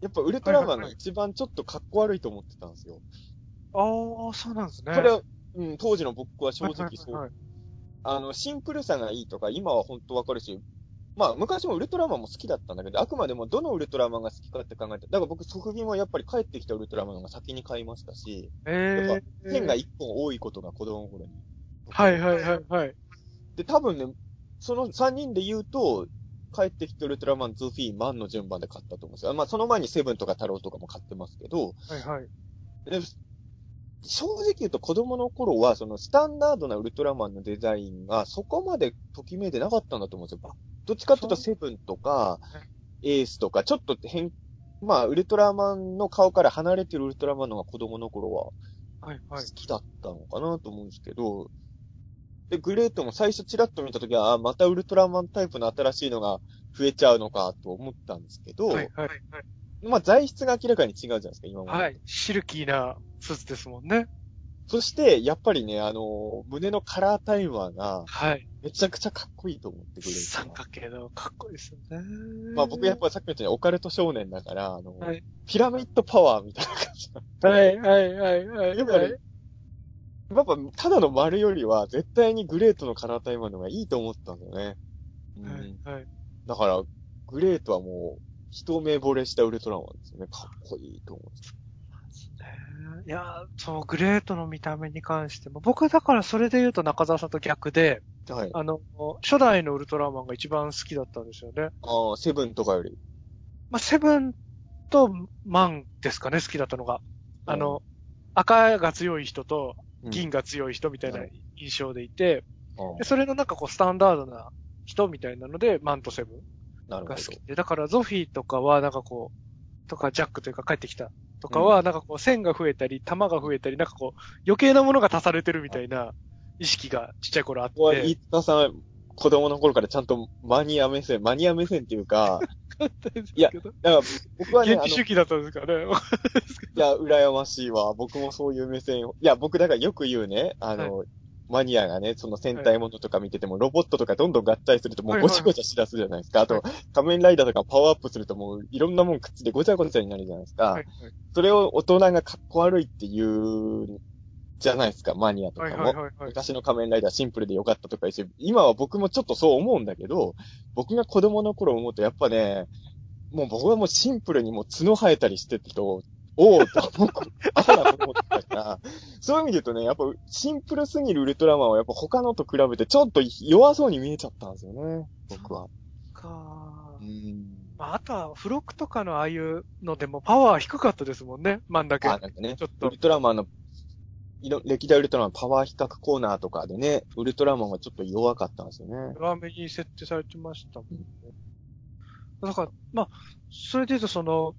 やっぱウルトラマンが一番ちょっとかっこ悪いと思ってたんですよ。ああ、そうなんですね。それは、うん、当時の僕は正直そう。はいはいはいあの、シンプルさがいいとか、今は本当わかるし、まあ、昔もウルトラマンも好きだったんだけど、あくまでもどのウルトラマンが好きかって考えて、だから僕、ソフビもやっぱり帰ってきたウルトラマンの方が先に買いましたし、やっええぱ、線が一本多いことが子供の頃に。はいはいはいはい。で、多分ね、その3人で言うと、帰ってきてウルトラマン、ズフィー、マンの順番で買ったと思うんですよ。まあ、その前にセブンとか太郎とかも買ってますけど、はいはい。で正直言うと子供の頃は、そのスタンダードなウルトラマンのデザインがそこまでときめいてなかったんだと思うんですよ。どっちかっていうとセブンとか、エースとか、ちょっと変、まあ、ウルトラマンの顔から離れてるウルトラマンのが子供の頃ははいはい。好きだったのかなと思うんですけど、で、グレートも最初チラッと見たときは、あ、またウルトラマンタイプの新しいのが増えちゃうのかと思ったんですけど、はいはいまあ材質が明らかに違うじゃないですか、今まで。はい。はい。シルキーなスーツですもんね。そして、やっぱりね、あの、胸のカラータイマーがはい。めちゃくちゃかっこいいと思ってくれる。三角形のかっこいいですよね。まあ僕やっぱさっき言ったようにオカルト少年だから、あの、はいピラミッドパワーみたいな感じ。はいはいはいはい。やっぱり、やっぱただの丸よりは絶対にグレートのカラータイマーの方がいいと思ったんだよね。うんはいはい。だから、グレートはもう、一目惚れしたウルトラマンですよね。かっこいいと思うんです。いや、そう、グレートの見た目に関しても、僕はだからそれで言うと中澤さんと逆で、はい。あの、初代のウルトラマンが一番好きだったんですよね。ああ、セブンとかより。まあ、セブンとマンですかね、好きだったのが。あの、赤が強い人と銀が、が強い人みたいな印象でいて、あでそれのなんかこうスタンダードな人みたいなので、マンとセブンが好き。で、だからゾフィーとかはなんかこう、とかジャックというか帰ってきたとかは、なんかこう線が増えたり、玉が増えたり、なんかこう余計なものが足されてるみたいな意識がちっちゃい頃あっここは、て。飯塚さん、子供の頃からちゃんとマニア目線、マニア目線っていうか、いやだから僕はね、あの、い原理主義だったんですかね。や、羨ましいわ。僕もそういう目線を。いや、僕だからよく言うね、あの、マニアがね、その戦隊ものとか見てても、ロボットとかどんどん合体するともうごちゃごちゃしだすじゃないですか。あと、仮面ライダーとかパワーアップするともういろんなもんくっついてごちゃごちゃになるじゃないですか。はいそれを大人がかっこ悪いって言う、じゃないですか、マニアとかも。はいはいはいはい。昔の仮面ライダーシンプルでよかったとか言うし、今は僕もちょっとそう思うんだけど、僕が子供の頃思うとやっぱね、もう僕はもうシンプルにもう角生えたりしてると、おおと思う、アホだと思って たから、そういう意味で言うとね、やっぱシンプルすぎるウルトラマンはやっぱ他のと比べてちょっと弱そうに見えちゃったんですよね、僕は。かうん。まあ、あとは、付録とかのああいうのでもパワー低かったですもんね、マンだけ。あ、なんかね、ちょっとウル。トラマンの、いろ歴代ウルトラマンパワー比較コーナーとかでね、ウルトラマンはちょっと弱かったんですよね。弱めに設定されてましたもんね。だから、まあ、それで言うとその、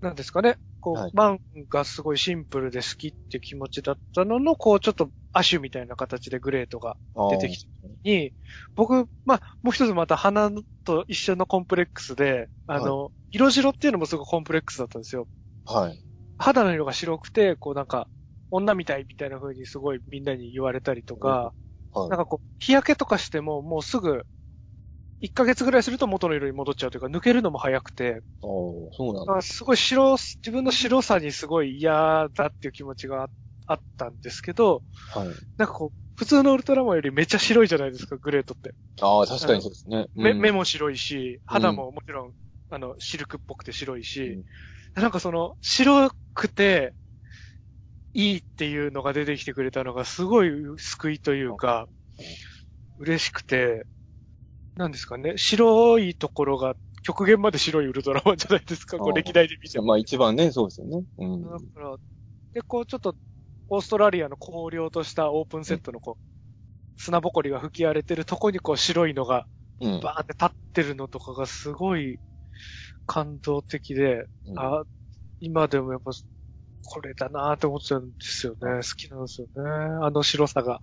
なんですかね、こう、はいマンがすごいシンプルで好きっていう気持ちだったのの、こう、ちょっとアシュみたいな形でグレートが出てきた時に、僕、まあ、もう一つまた花と一緒のコンプレックスで、あの、色白っていうのもすごいコンプレックスだったんですよ。はい。肌の色が白くて、こうなんか、女みたいみたいな風にすごいみんなに言われたりとか、はい。なんかこう、日焼けとかしてももうすぐ、1ヶ月ぐらいすると元の色に戻っちゃうというか、抜けるのも早くて、おーそうなんだ。あすごい白、自分の白さにすごい嫌だっていう気持ちがあっあったんですけど、はい。なんかこう、普通のウルトラマンよりめっちゃ白いじゃないですか、グレートって。ああ、確かにそうですね。目、うん目も白いし、肌ももちろん、あの、シルクっぽくて白いし、なんかその、白くて、いいっていうのが出てきてくれたのがすごい救いというか、嬉しくて、なんですかね、白いところが極限まで白いウルトラマンじゃないですか、こう歴代で見ても。まあ一番ね、そうですよね。うん。だから、で、こうちょっと、オーストラリアの荒涼としたオープンセットのこう、砂ぼこりが吹き荒れてるとこにこう白いのがうん。バーって立ってるのとかがすごい感動的で、うんあ、今でもやっぱ、これだなーって思っちゃうんですよね。好きなんですよね。あの白さが。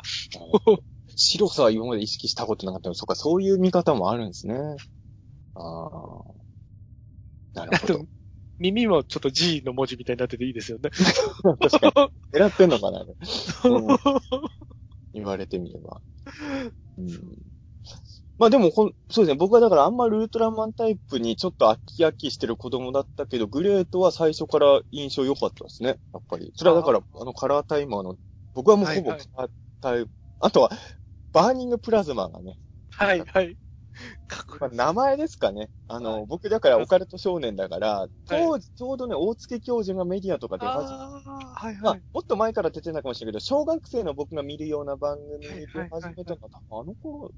白さは今まで意識したことなかったので、そっか、そういう見方もあるんですね。ああ。なあるほどと。、耳もちょっと G の文字みたいになってていいですよね。確かに。狙ってんのかな、うん言われてみれば。うん、まあでもこん、そうですね。僕はだからあんまウルトラマンタイプにちょっと飽き飽きしてる子供だったけど、グレートは最初から印象良かったですね。やっぱり。それはだから、あのカラータイマーの、僕はもうほぼはいはいカラータイ、あとは、バーニングプラズマがね、はい、はい。かっこいい名前ですかね。あの、はい僕だからオカルト少年だから、はい当時、ちょうどね、大月教授がメディアとか出始めああ、はい、まあはい。、もっと前から出てたかもしれないけど、小学生の僕が見るような番組ではいはいはい始めたのが、あの頃、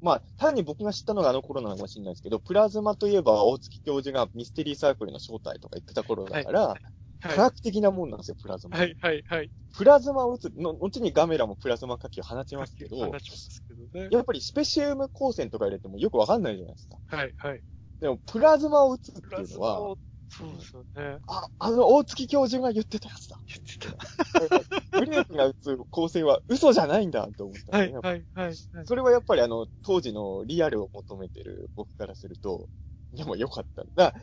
まあ、単に僕が知ったのがあの頃なのかもしれないですけど、プラズマといえば大月教授がミステリーサークルの正体とか言ってた頃だから、科は学的なもんなんですよ、プラズい、マ。はい、はい、はい。プラズマを打つ、の、後にガメラもプラズマ火器を放ちますけど、話しますけどね。やっぱりスペシウム光線とか入れてもよくわかんないじゃないですか。はい、はい。でも、プラズマを打つっていうのは、そうですよね。あ、あの大月教授が言ってたやつだ。言ってた。グレープが打つ光線は嘘じゃないんだと思ったね。はい、はい。はいそれはやっぱりあの、当時のリアルを求めてる僕からすると、でも良かった。だ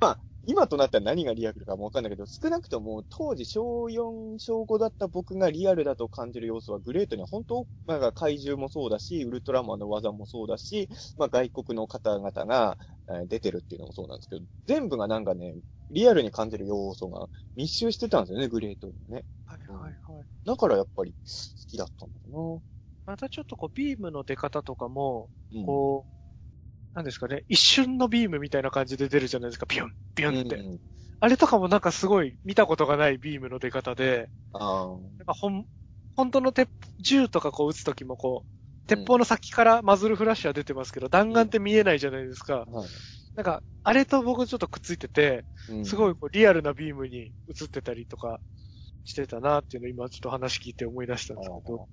まあ、今となったら何がリアルかもわかんないけど、少なくとも当時小4、小5だった僕がリアルだと感じる要素はグレートには本当、なんか怪獣もそうだし、ウルトラマンの技もそうだし、まあ外国の方々がえー出てるっていうのもそうなんですけど、全部がなんかね、リアルに感じる要素が密集してたんですよね、グレートにはね。はい、はい、はい。だからやっぱり好きだったんだよまたちょっとこう、ビームの出方とかも、な。うんこう、なんですかね、一瞬のビームみたいな感じで出るじゃないですか、ビュン、ビュンって。うんうんあれとかもなんかすごい見たことがないビームの出方で、ああ。なんかほん、本当の鉄、銃とかこう撃つときもこう、鉄砲の先からマズルフラッシュは出てますけど、弾丸って見えないじゃないですか。はいなんか、あれと僕ちょっとくっついてて、うんすごいこうリアルなビームに映ってたりとかしてたなっていうのを今ちょっと話聞いて思い出したんですけど。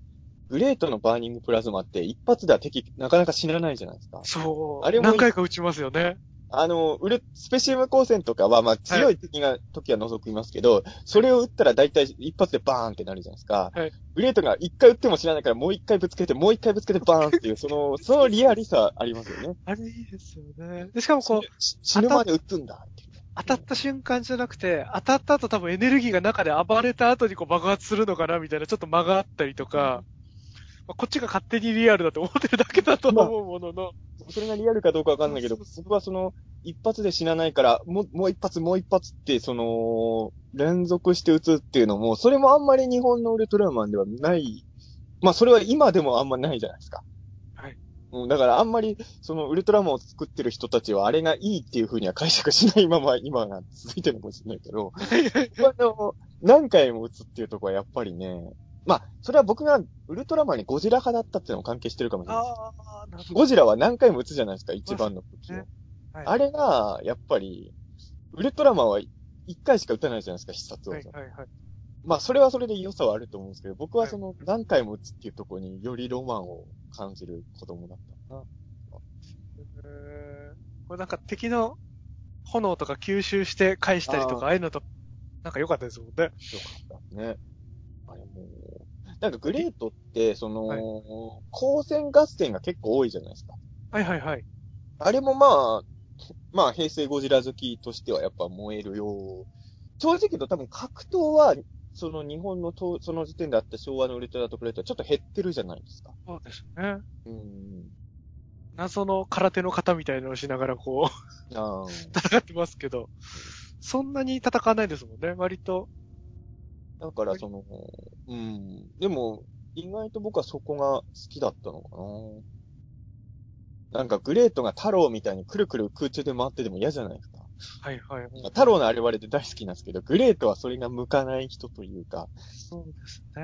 グレートのバーニングプラズマって一発では敵なかなか死なないじゃないですか。そう。あれも何回か撃ちますよね。あの、ウル、スペシウム光線とかは、まあ強い敵が、時は除きますけど、それを撃ったら大体一発でバーンってなるじゃないですか。はいグレートが一回撃っても死なないからもう一回ぶつけて、もう一回ぶつけてバーンっていう、その、そのリアリさありますよね。あれいいですよね。で、しかもこう、し死ぬまで撃つんだっていう。当たった瞬間じゃなくて、当たった後多分エネルギーが中で暴れた後にこう爆発するのかなみたいなちょっと間があったりとか、まあこっちが勝手にリアルだと思ってるだけだと思うものの、それがリアルかどうかわかんないけど僕はその、一発で死なないから、もう、もう一発、もう一発って、その、連続して撃つっていうのも、それもあんまり日本のウルトラマンではない。まあ、それは今でもあんまないじゃないですか。はい。うん、だからあんまり、そのウルトラマンを作ってる人たちは、あれがいいっていう風には解釈しない まま、今が続いてるのかもしれないけど、まあ、でも、何回も撃つっていうところはやっぱりね、まあ、それは僕がウルトラマンにゴジラ派だったっていうのも関係してるかもしれない。ああ、なるほど。ゴジラは何回も撃つじゃないですか、一番の武器を。ねはいあれが、やっぱり、ウルトラマンは一回しか撃たないじゃないですか、必殺技。はいはいはい。まあ、それはそれで良さはあると思うんですけど、僕ははいその、何回も撃つっていうところによりロマンを感じる子供だったな。えーこれなんか敵の炎とか吸収して返したりとか、ああいうのと、なんか良かったですもんね。よかったですね。あれもう、なんかグレートって、その、はい光線合戦が結構多いじゃないですか。はいはいはい。あれもまあ、まあ、平成ゴジラ好きとしてはやっぱ燃えるよ。正直言うと多分格闘は、その日本のと、その時点であった昭和のウルトラと比べたらちょっと減ってるじゃないですか。そうですね。うん。謎の空手の型みたいなのをしながらこう。戦ってますけど、そんなに戦わないですもんね。割と、だからその、うん。でも、意外と僕はそこが好きだったのかな。なんかグレートが太郎みたいにくるくる空中で回ってても嫌じゃないですか。はいはいはい。太郎のあれ割れで大好きなんですけど、グレートはそれが向かない人というか、そうですね。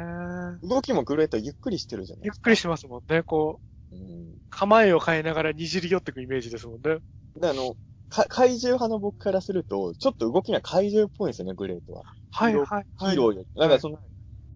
動きもグレートゆっくりしてるじゃないですか。ゆっくりしてますもんね。こう、うん。構えを変えながらにじり寄ってくイメージですもんね。で、あの、か怪獣派の僕からすると、ちょっと動きが怪獣っぽいんですよね、グレートは。はいヒーローはい。ヒーローより。なんかその、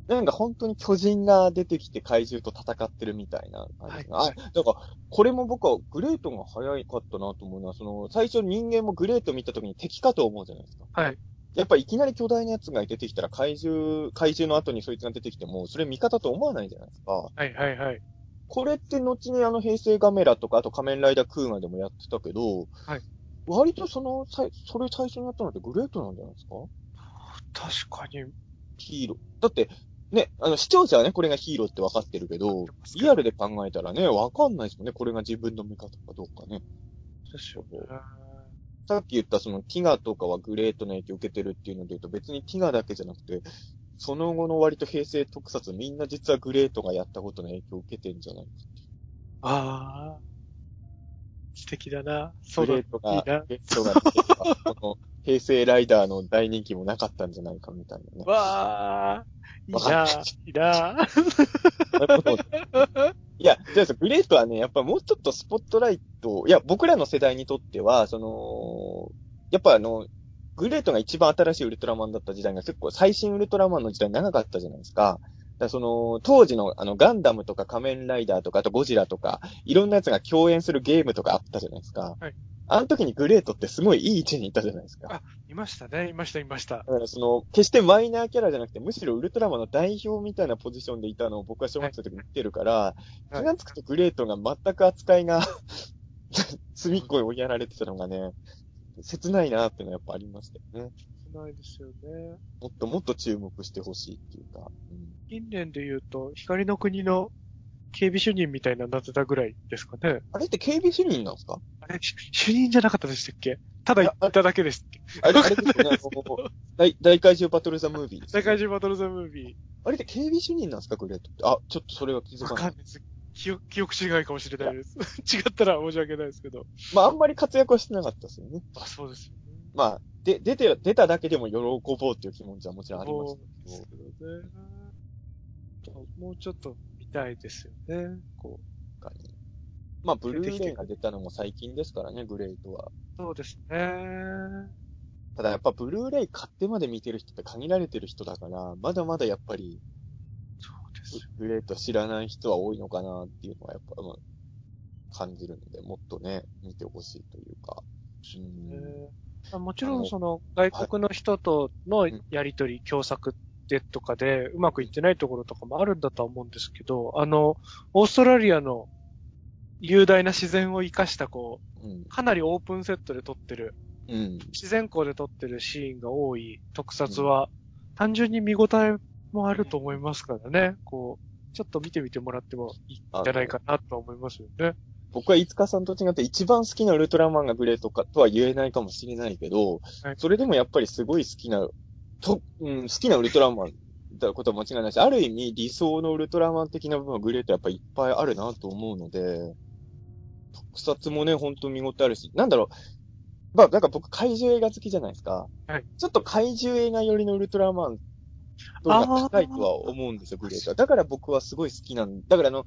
なんか本当に巨人が出てきて怪獣と戦ってるみたいな感じ。はいあ、だから、これも僕はグレートが早かったなと思うのは、その、最初人間もグレート見た時に敵かと思うじゃないですか。はい。やっぱいきなり巨大なやつが出てきたら怪獣、怪獣の後にそいつが出てきても、それ味方と思わないじゃないですか。はいはいはい。これって後にあの平成ガメラとか、あと仮面ライダークーガでもやってたけど、はい。割とその、さいそれ最初にやったのってグレートなんじゃないですか？確かに。ヒーロー。だって、ね、あの、視聴者はね、これがヒーローって分かってるけど、リアルで考えたらね、分かんないですもんね。これが自分の味方かどうかね。ですよね。さっき言ったそのティガとかはグレートの影響を受けてるっていうので言うと、別にティガだけじゃなくて、その後の割と平成特撮みんな実はグレートがやったことの影響を受けてんじゃないかっていう。ああ。素敵だな。そうだ。いグレートが、いな。グレートが出てたこの平成ライダーの大人気もなかったんじゃないかみたいなね。わあ。いいいいな。いや、じゃあグレートはね、やっぱもうちょっとスポットライト、いや、僕らの世代にとっては、その、やっぱあの、グレートが一番新しいウルトラマンだった時代が結構最新ウルトラマンの時代長かったじゃないですか。だその、当時のあの、ガンダムとか仮面ライダーとか、あとゴジラとか、いろんなやつが共演するゲームとかあったじゃないですか。はい。あの時にグレートってすごいいい位置にいたじゃないですか。あ、いましたね。いました、いました。だからその、決してマイナーキャラじゃなくて、むしろウルトラマンの代表みたいなポジションでいたのを僕は小学生の時に見てるから、はい気がつくとグレートが全く扱いが隅っこに追いやられてたのがね、切ないなっていうのはやっぱありましたよね。ないですよね。もっともっと注目してほしいっていうか。うん近年で言うと、光の国の警備主任みたいなになってたぐらいですかね。あれって警備主任なんですか？あれ、し主任じゃなかったでしたっけ？ただ言っただけですっけ？あれ、あれですよね、あの、大大怪獣バトルザムービーね、界中バトルザムービー。あれって警備主任なんですかグレートって？あ、ちょっとそれは気づわかない。かんないです。記憶、記憶違いかもしれないです。違ったら申し訳ないですけど。まああんまり活躍はしてなかったですよね。あ、そうですよね。まあ、で、出て、出ただけでも喜ぼうっていう気持ちはもちろんありましたけどそうです。けどね。もうちょっと見たいですよね。こう。かに。まあ、ブルーレイが出たのも最近ですからね、グレートは。そうですね。ただやっぱブルーレイ買ってまで見てる人って限られてる人だから、まだまだやっぱり、そうですよグレート知らない人は多いのかなっていうのはやっぱ、まあ、感じるので、もっとね、見てほしいというか。うんもちろんその外国の人とのやりとり、共作でとかでうまくいってないところとかもあるんだとは思うんですけど、あの、オーストラリアの雄大な自然を生かしたこう。かなりオープンセットで撮ってる、うん。自然光で撮ってるシーンが多い特撮は、単純に見応えもあると思いますからね。こう、ちょっと見てみてもらってもいいんじゃないかなと思いますよね。僕は五日さんと違って一番好きなウルトラマンがグレートかとは言えないかもしれないけど、はいそれでもやっぱりすごい好きな、と、うん、好きなウルトラマンだことは間違いないし、ある意味理想のウルトラマン的な部分はグレートやっぱりいっぱいあるなと思うので、特撮もね、ほんと見応えあるし、なんだろう、まあ、なんか僕怪獣映画好きじゃないですか。はいちょっと怪獣映画寄りのウルトラマン度が高いとは思うんですよ、グレートは。だから僕はすごい好きなんだからあの、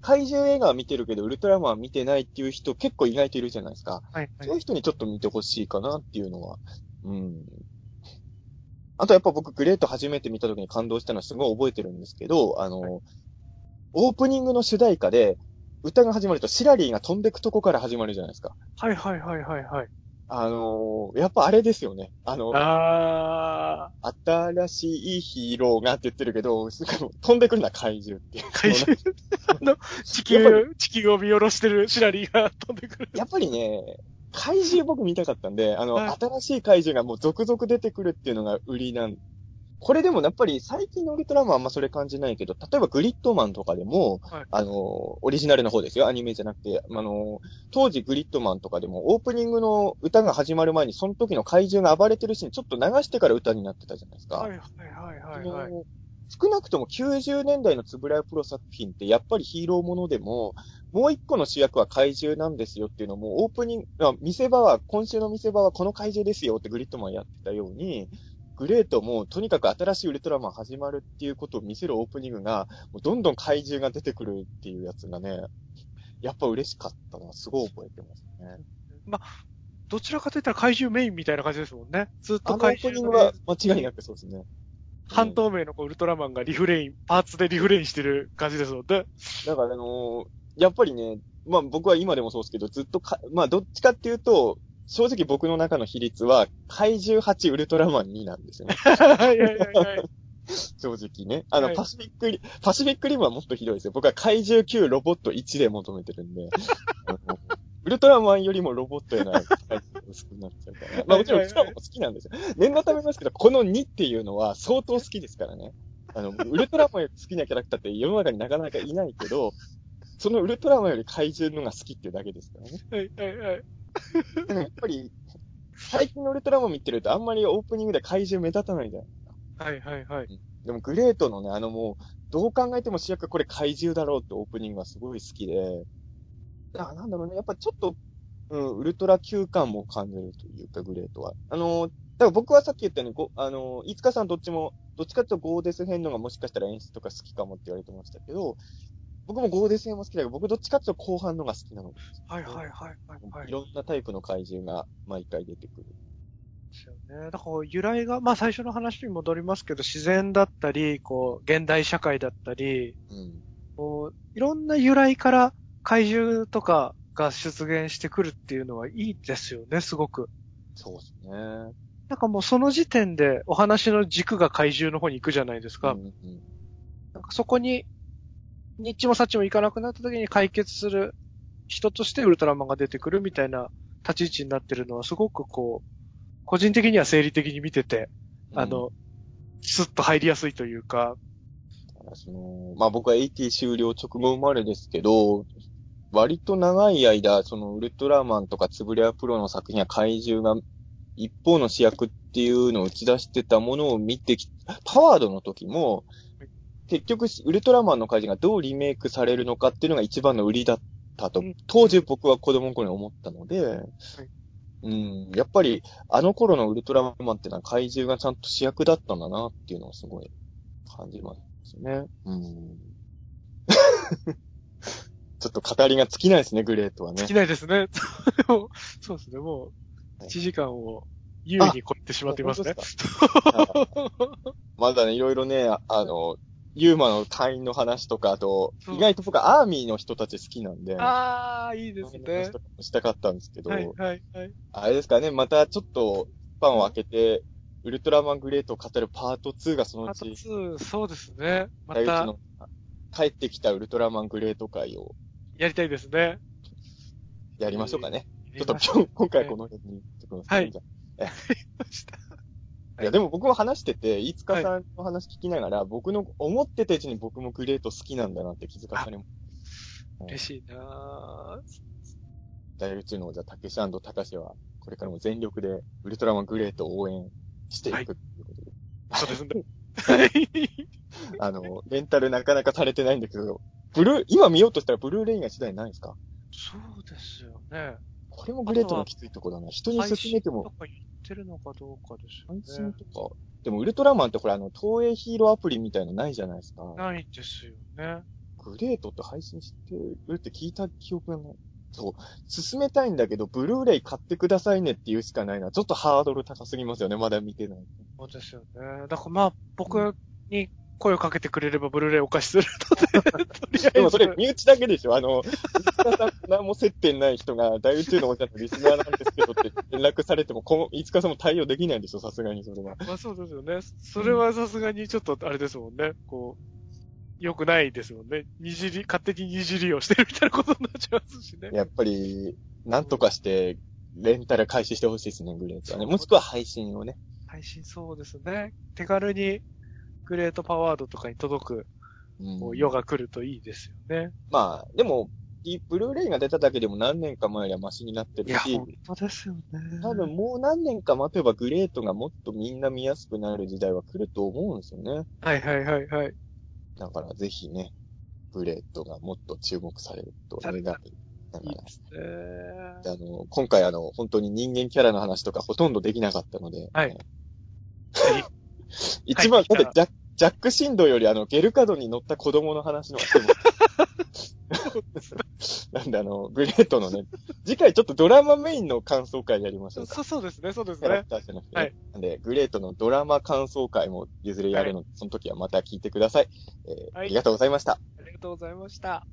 怪獣映画は見てるけど、ウルトラマンは見てないっていう人結構意外といるじゃないですか。はい、そういう人にちょっと見てほしいかなっていうのは。うん。あとやっぱ僕グレート初めて見た時に感動したのはすごい覚えてるんですけど、あの、はいオープニングの主題歌で、歌が始まるとシラリーが飛んでくとこから始まるじゃないですか。はいはいはいはいはい。あのーやっぱあれですよね。あの、あ新しいヒーローがって言ってるけど、飛んでくるのは怪獣っていう。ー、怪獣、あの、地球、地球を見下ろしてるシラリーが飛んでくる。やっぱりね、怪獣僕見たかったんで、あの、はい新しい怪獣がもう続々出てくるっていうのが売りなんこれでもやっぱり最近のウルトラマンはあんまそれ感じないけど、例えばグリッドマンとかでも、はいあの、オリジナルの方ですよ、アニメじゃなくて、あの、当時グリッドマンとかでもオープニングの歌が始まる前にその時の怪獣が暴れてるシーンちょっと流してから歌になってたじゃないですか。はいはいはいはいはい。少なくとも90年代のつぶらやプロ作品ってやっぱりヒーローものでも、もう一個の主役は怪獣なんですよっていうのも、オープニング、あ見せ場は、今週の見せ場はこの怪獣ですよってグリッドマンやってたように、グレートもとにかく新しいウルトラマン始まるっていうことを見せるオープニングが、どんどん怪獣が出てくるっていうやつがね、やっぱ嬉しかったのはすごい覚えてますね。どちらかといったら怪獣メインみたいな感じですもんね。ずっとあのオー怪獣プニングは間違いなくそうですね。半透明のこうウルトラマンがリフレイン、パーツでリフレインしてる感じですもんね。だからあのーやっぱりね、まあ僕は今でもそうですけど、ずっとか、まあどっちかっていうと、正直僕の中の比率は、怪獣8ウルトラマン2なんですよね。は いはいはいはい。正直ね。あの、はいパシフィックリ、パシフィックリムはもっとひどいですよ。僕は怪獣9ロボット1で求めてるんで。あ のウルトラマンよりもロボットへの愛が薄くなっちゃうから。まあもちろんウルトラマンも好きなんですよ。念のためますけど、この2っていうのは相当好きですからね。あの、ウルトラマンより好きなキャラクターって世の中になかなかいないけど、そのウルトラマンより怪獣のが好きっていうだけですからね。はいはいはい。でもやっぱり、最近のウルトラマン見てるとあんまりオープニングで怪獣目立たないじゃん。はいはいはい。でもグレートのね、あのもう、どう考えても主役これ怪獣だろうってオープニングがすごい好きで、あなんだろうね、やっぱちょっと、うん、ウルトラ級感も感じるというか、グレートは。あの、だから僕はさっき言ったように、ごあの、いつかさんどっちも、どっちかっていうとゴーデス編のがもしかしたら演出とか好きかもって言われてましたけど、僕もゴーデス編も好きだけど、僕どっちかっていうと後半のが好きなの。はいはいはいはいはい。いろんなタイプの怪獣が毎回出てくる。ですよね。だから由来が、まあ最初の話に戻りますけど、自然だったり、こう、現代社会だったり、うん。こう、いろんな由来から怪獣とかが出現してくるっていうのはいいですよね、すごく。そうですね。なんかもうその時点でお話の軸が怪獣の方に行くじゃないですか。うんうんなんかそこに、ニッチもサッチも行かなくなった時に解決する人としてウルトラマンが出てくるみたいな立ち位置になってるのはすごくこう、個人的には生理的に見てて、あの、スッと入りやすいというか、その、まあ僕は AT 終了直後生まれですけど、割と長い間、そのウルトラマンとかつぶれアプロの作品や怪獣が一方の主役っていうのを打ち出してたものを見てき、パワードの時も、結局ウルトラマンの怪獣がどうリメイクされるのかっていうのが一番の売りだったとうん、当時僕は子供の頃に思ったので、うん、やっぱりあの頃のウルトラマンってのは怪獣がちゃんと主役だったんだなっていうのをすごい感じますね。うん。ちょっと語りが尽きないですね、グレートはね尽。きないですね。そうですね、もう、1時間を優に超えてしまっていますね。まだね、いろいろね、ああの、ユーマの隊員の話とか、あと、意外と僕はアーミーの人たち好きなんで、ああ、いいですねしたかったんですけど、はい、はい、はい。あれですかね、またちょっと、パンを開けて、ウルトラマングレートを語るパート2がそのうパートち、2、そうですね。また帰ってきたウルトラマングレート会をやりたいですね。やりましょうかね。ちょっと今日、今回この辺に言ってください。はいたあいや、でも僕も話してて、飯塚さんの話聞きながら、僕の思ってたうちに僕もグレート好きなんだなって気づかされました。嬉しいなぁ。大宇宙のじゃあ、たけしたかしは、これからも全力で、ウルトラマングレートを応援していくということで。そうですね。はい。あの、レンタルなかなかされてないんだけど、ブルー、今見ようとしたらブルーレイが次第ないんですか？そうですよね。これもグレートのきついとこだな。人に勧めても、配信とか言ってるのかどうかですよ配ね。信とか、でもウルトラマンってこれあの、東映ヒーローアプリみたいのないじゃないですか。ないですよね。グレートって配信してるって聞いた記憶がない。そう。進めたいんだけど、ブルーレイ買ってくださいねって言うしかないのは、ちょっとハードル高すぎますよね。まだ見てない。そうですよね。だからまあ、僕に声をかけてくれればブルーレイお貸しするので、とりあえず。でもそれ、身内だけでしょあの、石川さん何も接点ない人が、大宇宙のお茶のリスナーなんですけどって連絡されても、この、飯塚さんも対応できないんでしょさすがにそれは。まあそうですよね。それはさすがにちょっとあれですもんね。こう、良くないですもんね。にじり、勝手ににじりをしてるみたいなことになっちゃいますしね。やっぱり、なんとかして、レンタル開始してほしいですね、グレートはね。もしくは配信をね。配信そうですね。手軽にグレートパワードとかに届く、うんこう世が来るといいですよね。まあ、でも、いブルーレイが出ただけでも何年か前よりはマシになっていや、るし本、当ですよね。多分もう何年か待てばグレートがもっとみんな見やすくなる時代は来ると思うんですよね。はいはいはいはい。だからぜひね、グレートがもっと注目されると願い。だからいいですね。あの、今回あの、本当に人間キャラの話とかほとんどできなかったので、はいえー一番、はいだってジャックジャックシンドよりあの、ゲルカドに乗った子供の話の方が なんであの、グレートのね、次回ちょっとドラマメインの感想会やりましょうか。そうそうですね、そうですね。キャラクターじゃなくてね、はいなんで、グレートのドラマ感想会もいずれやるので、その時はまた聞いてください。えーはいありがとうございました。ありがとうございました。